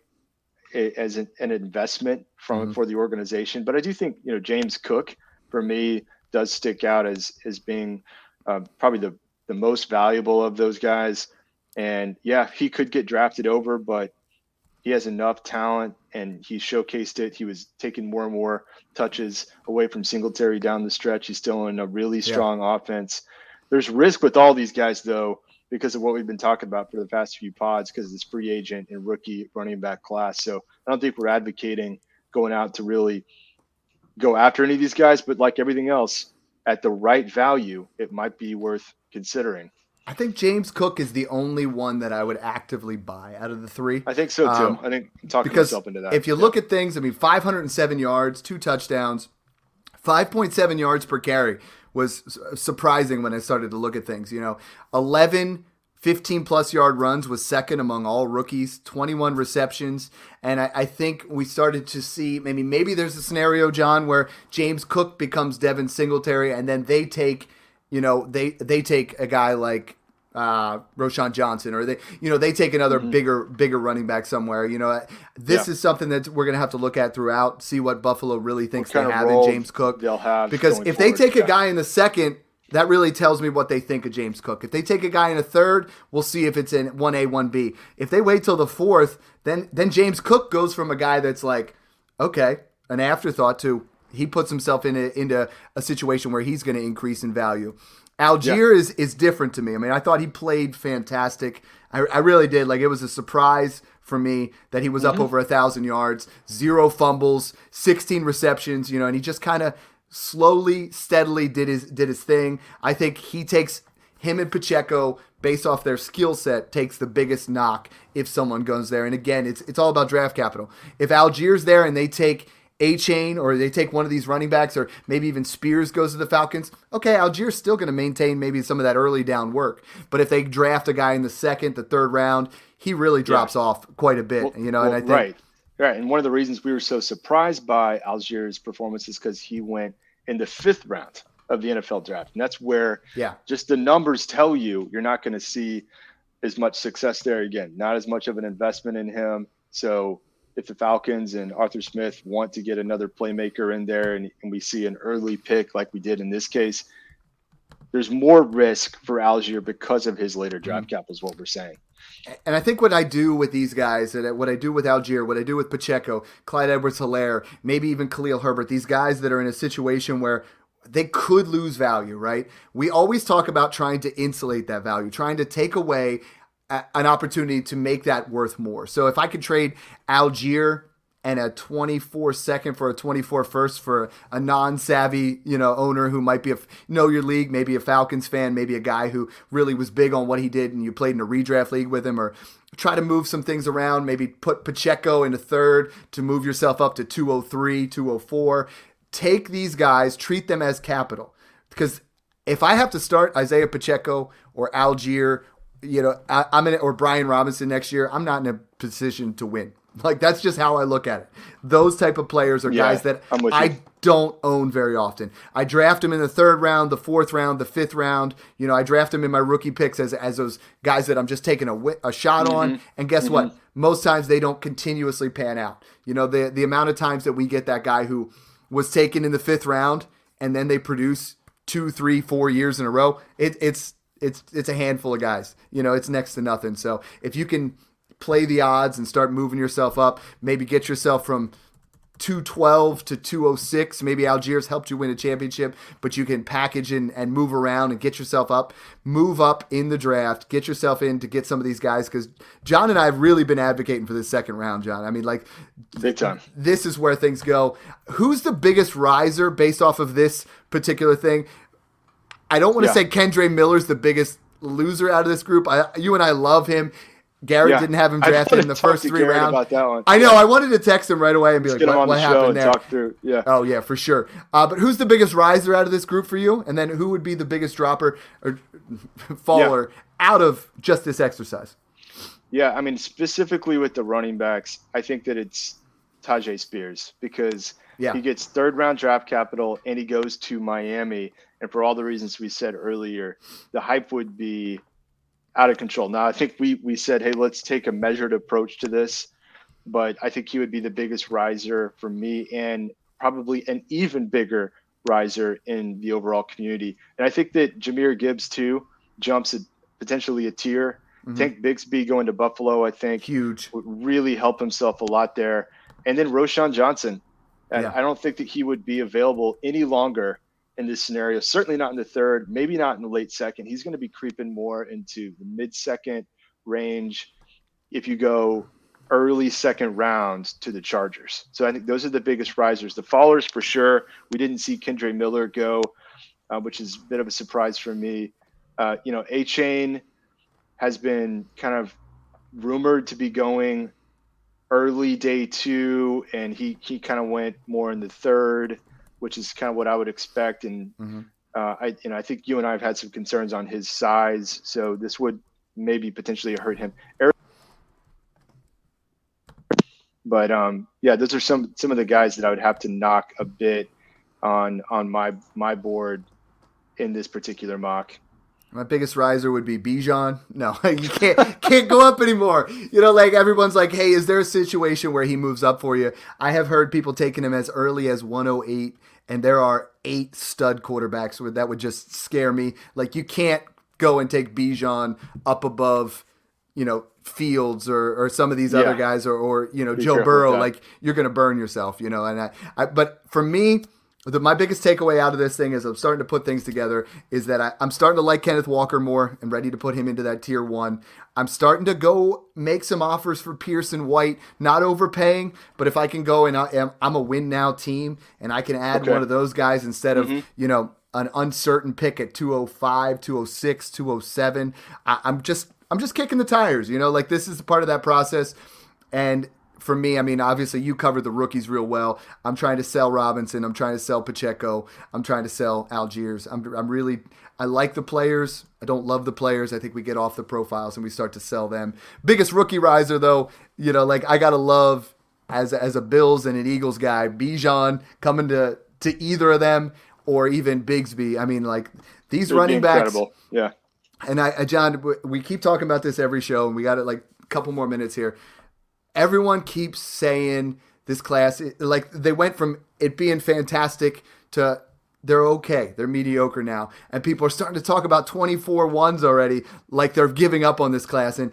a, as an, an, investment from mm-hmm. for the organization. But i do think you know james cook for me does stick out as as being uh, probably the the most valuable of those guys. And yeah he could get drafted over but he has enough talent and he showcased it. He was taking more and more touches away from Singletary down the stretch. He's still in a really strong yeah. offense. There's risk with all these guys though, because of what we've been talking about for the past few pods, because of this free agent and rookie running back class. So I don't think we're advocating going out to really go after any of these guys, but like everything else, at the right value, it might be worth considering. I think James Cook is the only one that I would actively buy out of the three. I think so too. Um, I think talking because myself into that. If you yeah. look at things, I mean, 507 yards, two touchdowns, 5.7 yards per carry was surprising when I started to look at things. You know, 11 15 plus yard runs was second among all rookies, 21 receptions. And I, I, think we started to see maybe maybe there's a scenario, John, where James Cook becomes Devin Singletary and then they take, you know, they they take a guy like uh, Roschon Johnson, or they, you know, they take another mm-hmm. bigger, bigger running back somewhere. You know, this yeah. is something that we're going to have to look at throughout, see what Buffalo really thinks they have in James Cook. They'll have because if they take a guy in the second, that really tells me what they think of James Cook. If they take a guy in a third, we'll see if it's in one A, one B. If they wait till the fourth, then then James Cook goes from a guy that's like, okay, an afterthought to he puts himself in a, into a situation where he's going to increase in value. Allgeier yeah. is is different to me. I mean, I thought he played fantastic. I, I really did. Like it was a surprise for me that he was mm-hmm. up over a thousand yards, zero fumbles, sixteen receptions. You know, and he just kind of slowly, steadily did his did his thing. I think he takes him and Pacheco based off their skill set, takes the biggest knock if someone goes there. And again, it's it's all about draft capital. If Allgeier's there and they take Achane or they take one of these running backs or maybe even Spears goes to the Falcons, okay, Allgeier's still going to maintain maybe some of that early down work. But if they draft a guy in the second, the third round, he really drops yeah. off quite a bit, well, you know, well, and I think right. Right. And one of the reasons we were so surprised by Allgeier's performance is because he went in the fifth round of the NFL draft. And that's where yeah, just the numbers tell you you're not going to see as much success there again, not as much of an investment in him. So if the Falcons and Arthur Smith want to get another playmaker in there and, and we see an early pick like we did in this case, there's more risk for Allgeier because of his later draft mm-hmm. is what we're saying. And I think what I do with these guys, and what I do with Allgeier, what I do with Pacheco, Clyde Edwards Helaire, maybe even Khalil Herbert, these guys that are in a situation where they could lose value, right? We always talk about trying to insulate that value, trying to take away a, an opportunity to make that worth more. So if I could trade Allgeier and a 24 second for a 24 first for a non-savvy, you know, owner who might be a know your league, maybe a Falcons fan, maybe a guy who really was big on what he did and you played in a redraft league with him or try to move some things around, maybe put Pacheco into third to move yourself up to 203, 204 take these guys, treat them as capital. Because if I have to start Isaiah Pacheco or Allgeier, you know, I, am in it, or Brian Robinson next year, I'm not in a position to win. Like that's just how I look at it. Those type of players are yeah, guys that I don't own very often. I draft them in the third round, the fourth round, the fifth round. You know, I draft them in my rookie picks as as those guys that I'm just taking a, a shot mm-hmm. on. And guess mm-hmm. what? Most times they don't continuously pan out. You know, the the amount of times that we get that guy who was taken in the fifth round and then they produce two, three, four years in a row, it, it's it's it's a handful of guys. You know, it's next to nothing. So if you can play the odds and start moving yourself up, maybe get yourself from 212 to 206. Maybe Allgeier's helped you win a championship, but you can package and, and move around and get yourself up, move up in the draft, get yourself in to get some of these guys. Because John and I have really been advocating for this second round, John. I mean, like, big time. This is where things go. Who's the biggest riser based off of this particular thing? I don't want to yeah. say Kendre Miller's the biggest loser out of this group. I, you and I love him. Garrett yeah. didn't have him drafted in the first three Garrett rounds. About that one. I know. I wanted to text him right away and be Let's like, "What, what happened there?" Talk through. Yeah. Oh yeah, for sure. Uh, but who's the biggest riser out of this group for you? And then who would be the biggest dropper or faller yeah. out of just this exercise? Yeah, I mean specifically with the running backs, I think that it's Tyjae Spears because yeah. he gets third round draft capital and he goes to Miami. And for all the reasons we said earlier, the hype would be out of control. Now, I think we we said, hey, let's take a measured approach to this, but I think he would be the biggest riser for me and probably an even bigger riser in the overall community. And I think that Jahmyr Gibbs too jumps a, potentially a tier. Mm-hmm. Tank Bigsby going to Buffalo, I think, huge would really help himself a lot there. And then Roschon Johnson, and yeah. I don't think that he would be available any longer in this scenario. Certainly not in the third, maybe not in the late second. He's going to be creeping more into the mid second range if you go early second round to the Chargers. So I think those are the biggest risers. The fallers for sure. We didn't see Kendre Miller go, uh, which is a bit of a surprise for me. Uh, you know, Achane has been kind of rumored to be going early day two, and he he kind of went more in the third which is kind of what I would expect. And mm-hmm. uh, I, you know, I think you and I have had some concerns on his size, so this would maybe potentially hurt him. But um, yeah, those are some some of the guys that I would have to knock a bit on on my my board in this particular mock. My biggest riser would be Bijan. No, you can't can't go up anymore. You know, like everyone's like, "Hey, is there a situation where he moves up for you?" I have heard people taking him as early as 108 and there are eight stud quarterbacks where that would just scare me. Like you can't go and take Bijan up above, you know, Fields or, or some of these yeah. other guys or, or you know Be Joe Burrow. Like you're gonna burn yourself, you know. And I, I but for me, the, my biggest takeaway out of this thing is I'm starting to put things together is that I, am starting to like Kenneth Walker more and ready to put him into that tier one. I'm starting to go make some offers for Pearson White, not overpaying, but if I can go and I, am a win now team and I can add okay. one of those guys instead of, mm-hmm. you know, an uncertain pick at 205, 206, 207. I, I'm just I'm just kicking the tires, you know, like this is a part of that process. And for me, I mean, obviously you covered the rookies real well. I'm trying to sell Robinson. I'm trying to sell Pacheco. I'm trying to sell Allgeiers. I'm, I'm really, I like the players. I don't love the players. I think we get off the profiles and we start to sell them. Biggest rookie riser though, you know, like I gotta love as as a Bills and an Eagles guy, Bijan coming to to either of them or even Bigsby. I mean, like these It'd running backs. Yeah. And I, John, we keep talking about this every show, and we got it like a couple more minutes here. Everyone keeps saying this class, like they went from it being fantastic to they're okay. They're mediocre now. And people are starting to talk about 24 ones already, like they're giving up on this class. And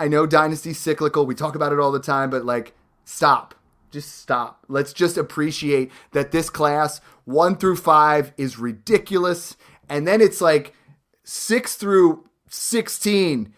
I know Dynasty's cyclical. We talk about it all the time, but like, stop. Just stop. Let's just appreciate that this class, one through five, is ridiculous. And then it's like six through 16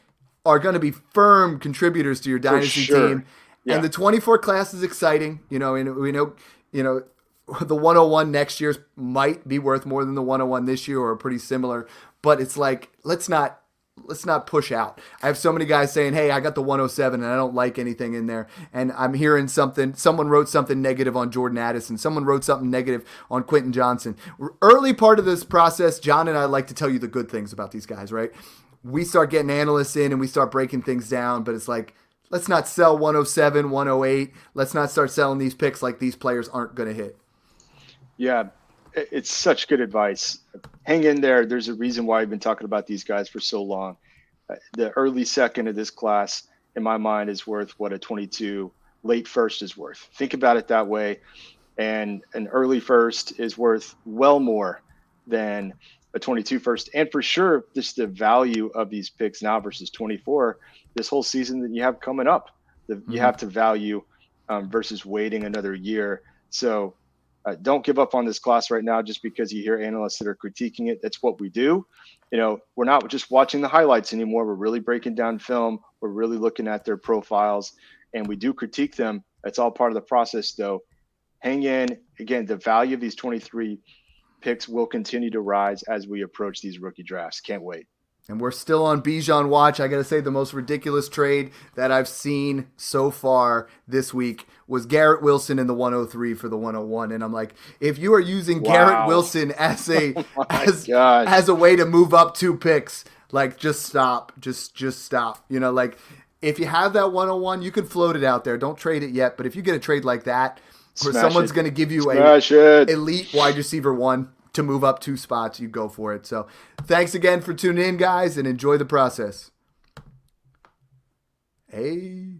are going to be firm contributors to your dynasty sure. team. Yeah. And the 24 class is exciting, you know, and we know, you know, the 101 next year might be worth more than the 101 this year or pretty similar, but it's like let's not let's not push out. I have so many guys saying, "Hey, I got the 107 and I don't like anything in there." And I'm hearing something. Someone wrote something negative on Jordan Addison. Someone wrote something negative on Quentin Johnston. Early part of this process, John and I like to tell you the good things about these guys, right? We start getting analysts in and we start breaking things down, but it's like let's not sell 107, 108. Let's not start selling these picks like these players aren't going to hit. Yeah, it's such good advice. Hang in there. There's a reason why I've been talking about these guys for so long. Uh, the early second of this class, in my mind, is worth what a 22 late first is worth. Think about it that way. And an early first is worth well more than a 22 first. And for sure, just the value of these picks now versus 24 this whole season that you have coming up, that mm-hmm. you have to value um, versus waiting another year. So uh, don't give up on this class right now just because you hear analysts that are critiquing it. That's what we do. You know, we're not just watching the highlights anymore. We're really breaking down film. We're really looking at their profiles, and we do critique them. That's all part of the process, though. Hang in. Again, the value of these 23 picks will continue to rise as we approach these rookie drafts. Can't wait. And we're still on Bijan watch. I got to say, the most ridiculous trade that I've seen so far this week was Garrett Wilson in the 103 for the 101. And I'm like, if you are using wow. Garrett Wilson as a oh as, as a way to move up two picks, like just stop, just just stop. You know, like if you have that 101, you can float it out there. Don't trade it yet. But if you get a trade like that, where Smash someone's going to give you Smash a it. elite wide receiver one, to move up two spots, you go for it. So thanks again for tuning in, guys, and enjoy the process. Hey.